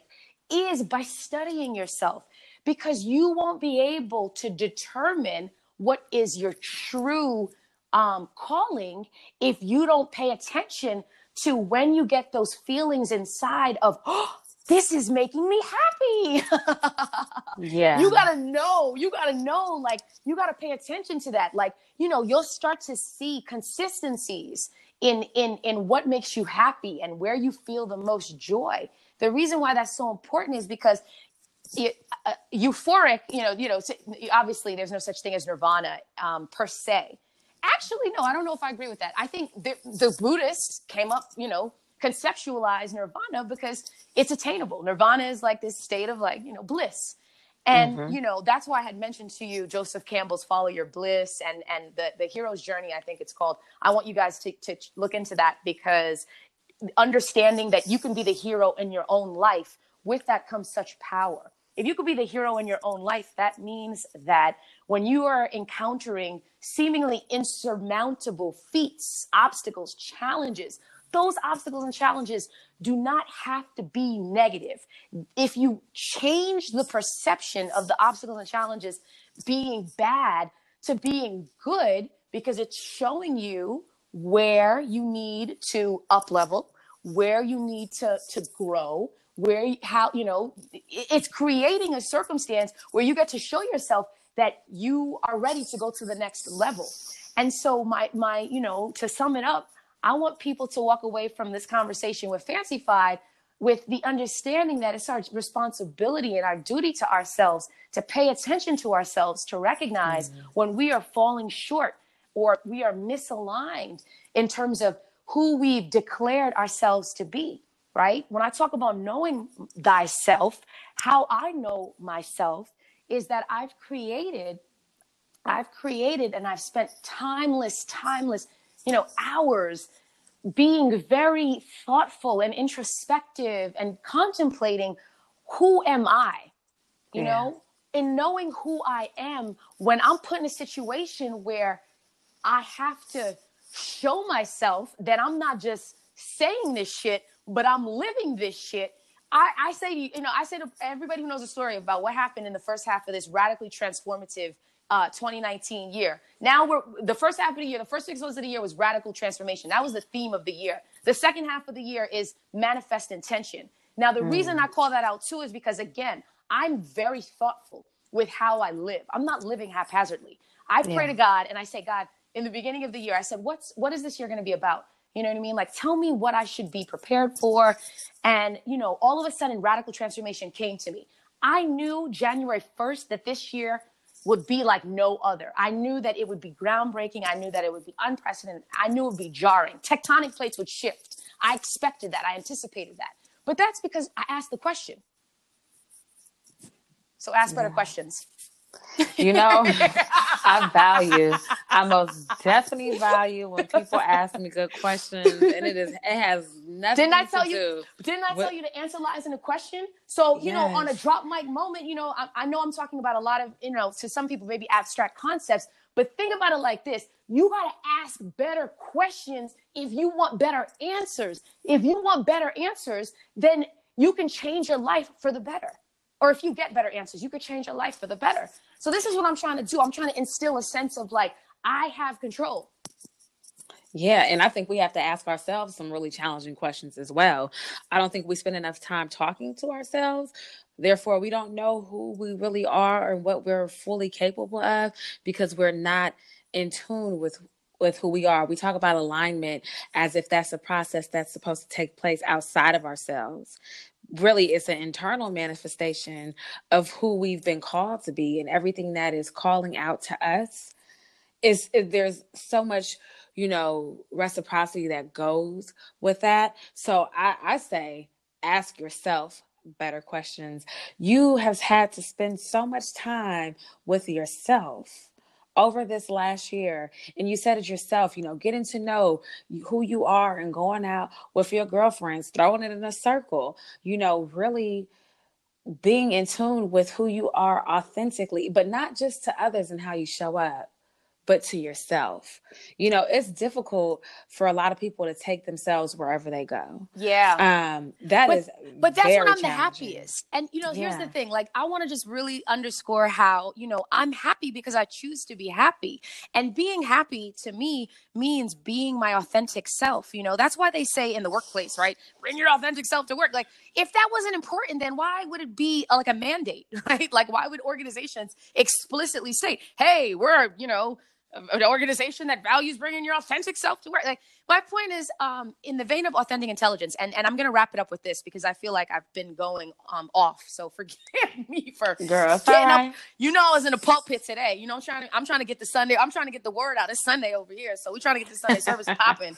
Is by studying yourself because you won't be able to determine what is your true um, calling if you don't pay attention to when you get those feelings inside of, oh, this is making me happy. yeah. You got to know, you got to know, like, you got to pay attention to that. Like, you know, you'll start to see consistencies in, in, in what makes you happy and where you feel the most joy. The reason why that's so important is because it, uh, euphoric, you know, you know, obviously there's no such thing as nirvana um, per se. Actually, no, I don't know if I agree with that. I think the, the Buddhists came up, you know, conceptualize nirvana because it's attainable. Nirvana is like this state of like, you know, bliss. And mm-hmm. you know, that's why I had mentioned to you Joseph Campbell's Follow Your Bliss and and the the hero's journey, I think it's called. I want you guys to to look into that because understanding that you can be the hero in your own life, with that comes such power. If you could be the hero in your own life, that means that when you are encountering seemingly insurmountable feats, obstacles, challenges, those obstacles and challenges do not have to be negative. If you change the perception of the obstacles and challenges being bad to being good, because it's showing you where you need to up level, where you need to, to grow, where how you know it's creating a circumstance where you get to show yourself that you are ready to go to the next level. And so my my you know to sum it up, I want people to walk away from this conversation with Fancyfied with the understanding that it's our responsibility and our duty to ourselves to pay attention to ourselves, to recognize mm-hmm. when we are falling short or we are misaligned in terms of who we've declared ourselves to be, right? When I talk about knowing thyself, how I know myself is that I've created, I've created and I've spent timeless, timeless, you know, hours being very thoughtful and introspective and contemplating who am I, you yeah. know, and knowing who I am when I'm put in a situation where I have to show myself that I'm not just saying this shit, but I'm living this shit. I, I say, you know, I say to everybody who knows the story about what happened in the first half of this radically transformative uh, 2019 year. Now we're the first half of the year, the first six months of the year was radical transformation. That was the theme of the year. The second half of the year is manifest intention. Now, the mm. reason I call that out too is because, again, I'm very thoughtful with how I live. I'm not living haphazardly. I pray yeah. to God and I say, God, in the beginning of the year, I said, what's, what is this year going to be about? You know what I mean? Like, tell me what I should be prepared for. And, you know, all of a sudden, radical transformation came to me. I knew January 1st that this year would be like no other. I knew that it would be groundbreaking. I knew that it would be unprecedented. I knew it would be jarring. Tectonic plates would shift. I expected that. I anticipated that. But that's because I asked the question. So ask better questions. You know, I value, I most definitely value when people ask me good questions, and it is it has nothing. Didn't I tell you? Do didn't I with, tell you to answer lies in a question? So you yes. know, on a drop mic moment, you know, I, I know I'm talking about a lot of you know to some people maybe abstract concepts, but think about it like this: you got to ask better questions if you want better answers. If you want better answers, then you can change your life for the better or if you get better answers, you could change your life for the better. So this is what I'm trying to do. I'm trying to instill a sense of like, I have control. Yeah, and I think we have to ask ourselves some really challenging questions as well. I don't think we spend enough time talking to ourselves. Therefore, we don't know who we really are and what we're fully capable of because we're not in tune with with who we are. We talk about alignment as if that's a process that's supposed to take place outside of ourselves really it's an internal manifestation of who we've been called to be and everything that is calling out to us is, there's so much you know reciprocity that goes with that. So I, I say ask yourself better questions. You have had to spend so much time with yourself over this last year and you said it yourself you know getting to know who you are and going out with your girlfriends throwing it in a circle you know really being in tune with who you are authentically but not just to others and how you show up but to yourself. You know, it's difficult for a lot of people to take themselves wherever they go. Yeah. Um, that but, is but that's when I'm the happiest. And you know, here's Yeah. the thing. Like I want to just really underscore how, you know, I'm happy because I choose to be happy. And being happy to me means being my authentic self. You know, that's why they say in the workplace, right? Bring your authentic self to work. Like if that wasn't important, then why would it be uh, like a mandate, right? Like why would organizations explicitly say, "Hey, we're, you know, an organization that values bringing your authentic self to work. Like my point is, um, in the vein of authentic intelligence, and, and I'm going to wrap it up with this because I feel like I've been going um, off. So forgive me for Girl, getting up. right. You know, I was in a pulpit today. You know, I'm trying to I'm trying to get the Sunday. I'm trying to get the word out. It's Sunday over here, so we're trying to get the Sunday service popping.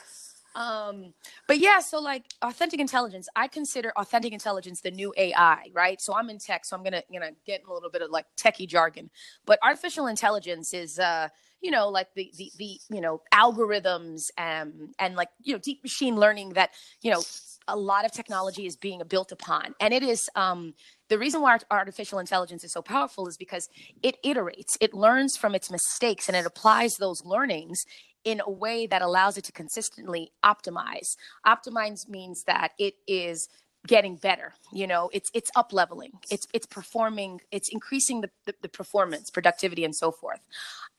Um, but yeah, so like authentic intelligence, I consider authentic intelligence the new AI, right? So I'm in tech, so I'm gonna gonna get in a little bit of like techie jargon. But artificial intelligence is uh, you know, like the the the you know algorithms um and like you know deep machine learning that you know a lot of technology is being built upon, and it is um the reason why artificial intelligence is so powerful is because it iterates, it learns from its mistakes, and it applies those learnings in a way that allows it to consistently optimize. Optimize means that it is getting better you know? It's it's up leveling it's it's performing it's increasing the, the, the performance productivity and so forth.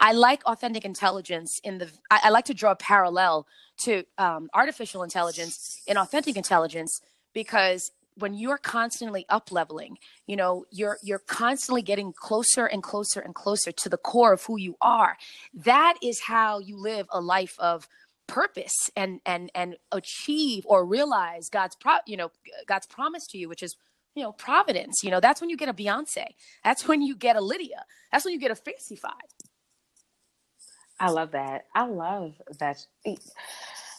I like authentic intelligence in the i, I like to draw a parallel to um, artificial intelligence and authentic intelligence because when you're constantly up leveling you know you're you're constantly getting closer and closer and closer to the core of who you are. That is how you live a life of purpose and and and achieve or realize god's pro you know god's promise to you which is you know providence you know that's when you get a Beyoncé that's when you get a lydia that's when you get a fancyfied I love that. I love that.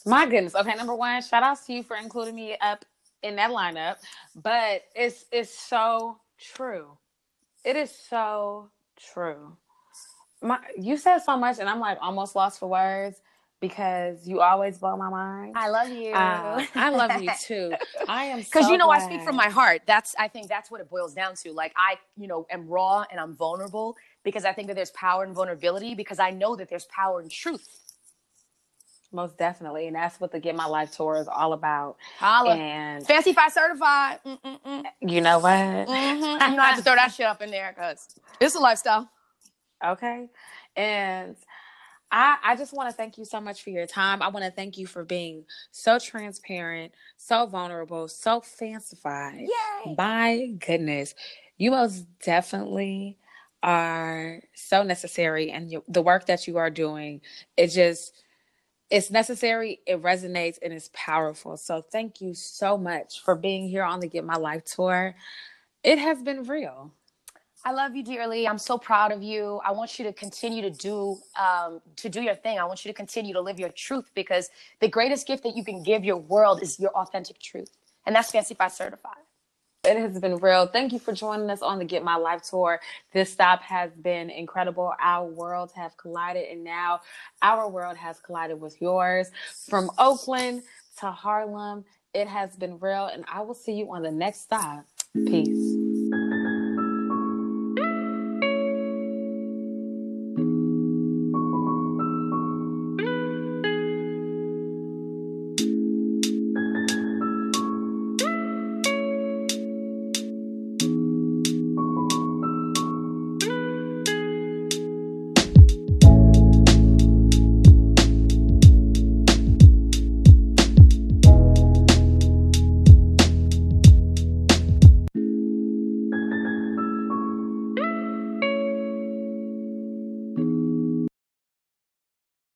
My goodness. Okay, number one, shout out to you for including me up in that lineup. But it's it's so true. It is so true. My you said so much, and I'm like almost lost for words because you always blow my mind. i love you Uh, I love you too. I am because so you know i speak from my heart that's i think that's what it boils down to like i you know am raw and i'm vulnerable because i think that there's power in vulnerability because i know that there's power in truth most definitely, and that's what the Get My Life tour is all about. Holla. And fancy five certified Mm-mm-mm. you know what? Mhm. you know i have to throw that shit up in there because it's a lifestyle Okay. And I I just want to thank you so much for your time. I want to thank you for being so transparent, so vulnerable, so fancyfied. Yay. My goodness. You most definitely are so necessary and you, the work that you are doing it just it's necessary it resonates and it's powerful so thank you so much for being here on the get my life tour it has been real I love you dearly. I'm so proud of you. I want you to continue to do um, to do your thing. I want you to continue to live your truth because the greatest gift that you can give your world is your authentic truth, and that's Fancyfied Certified. It has been real. Thank you for joining us on the Get My Life tour. This stop has been incredible. Our worlds have collided, and now our world has collided with yours. From Oakland to Harlem, it has been real, and I will see you on the next stop. Peace.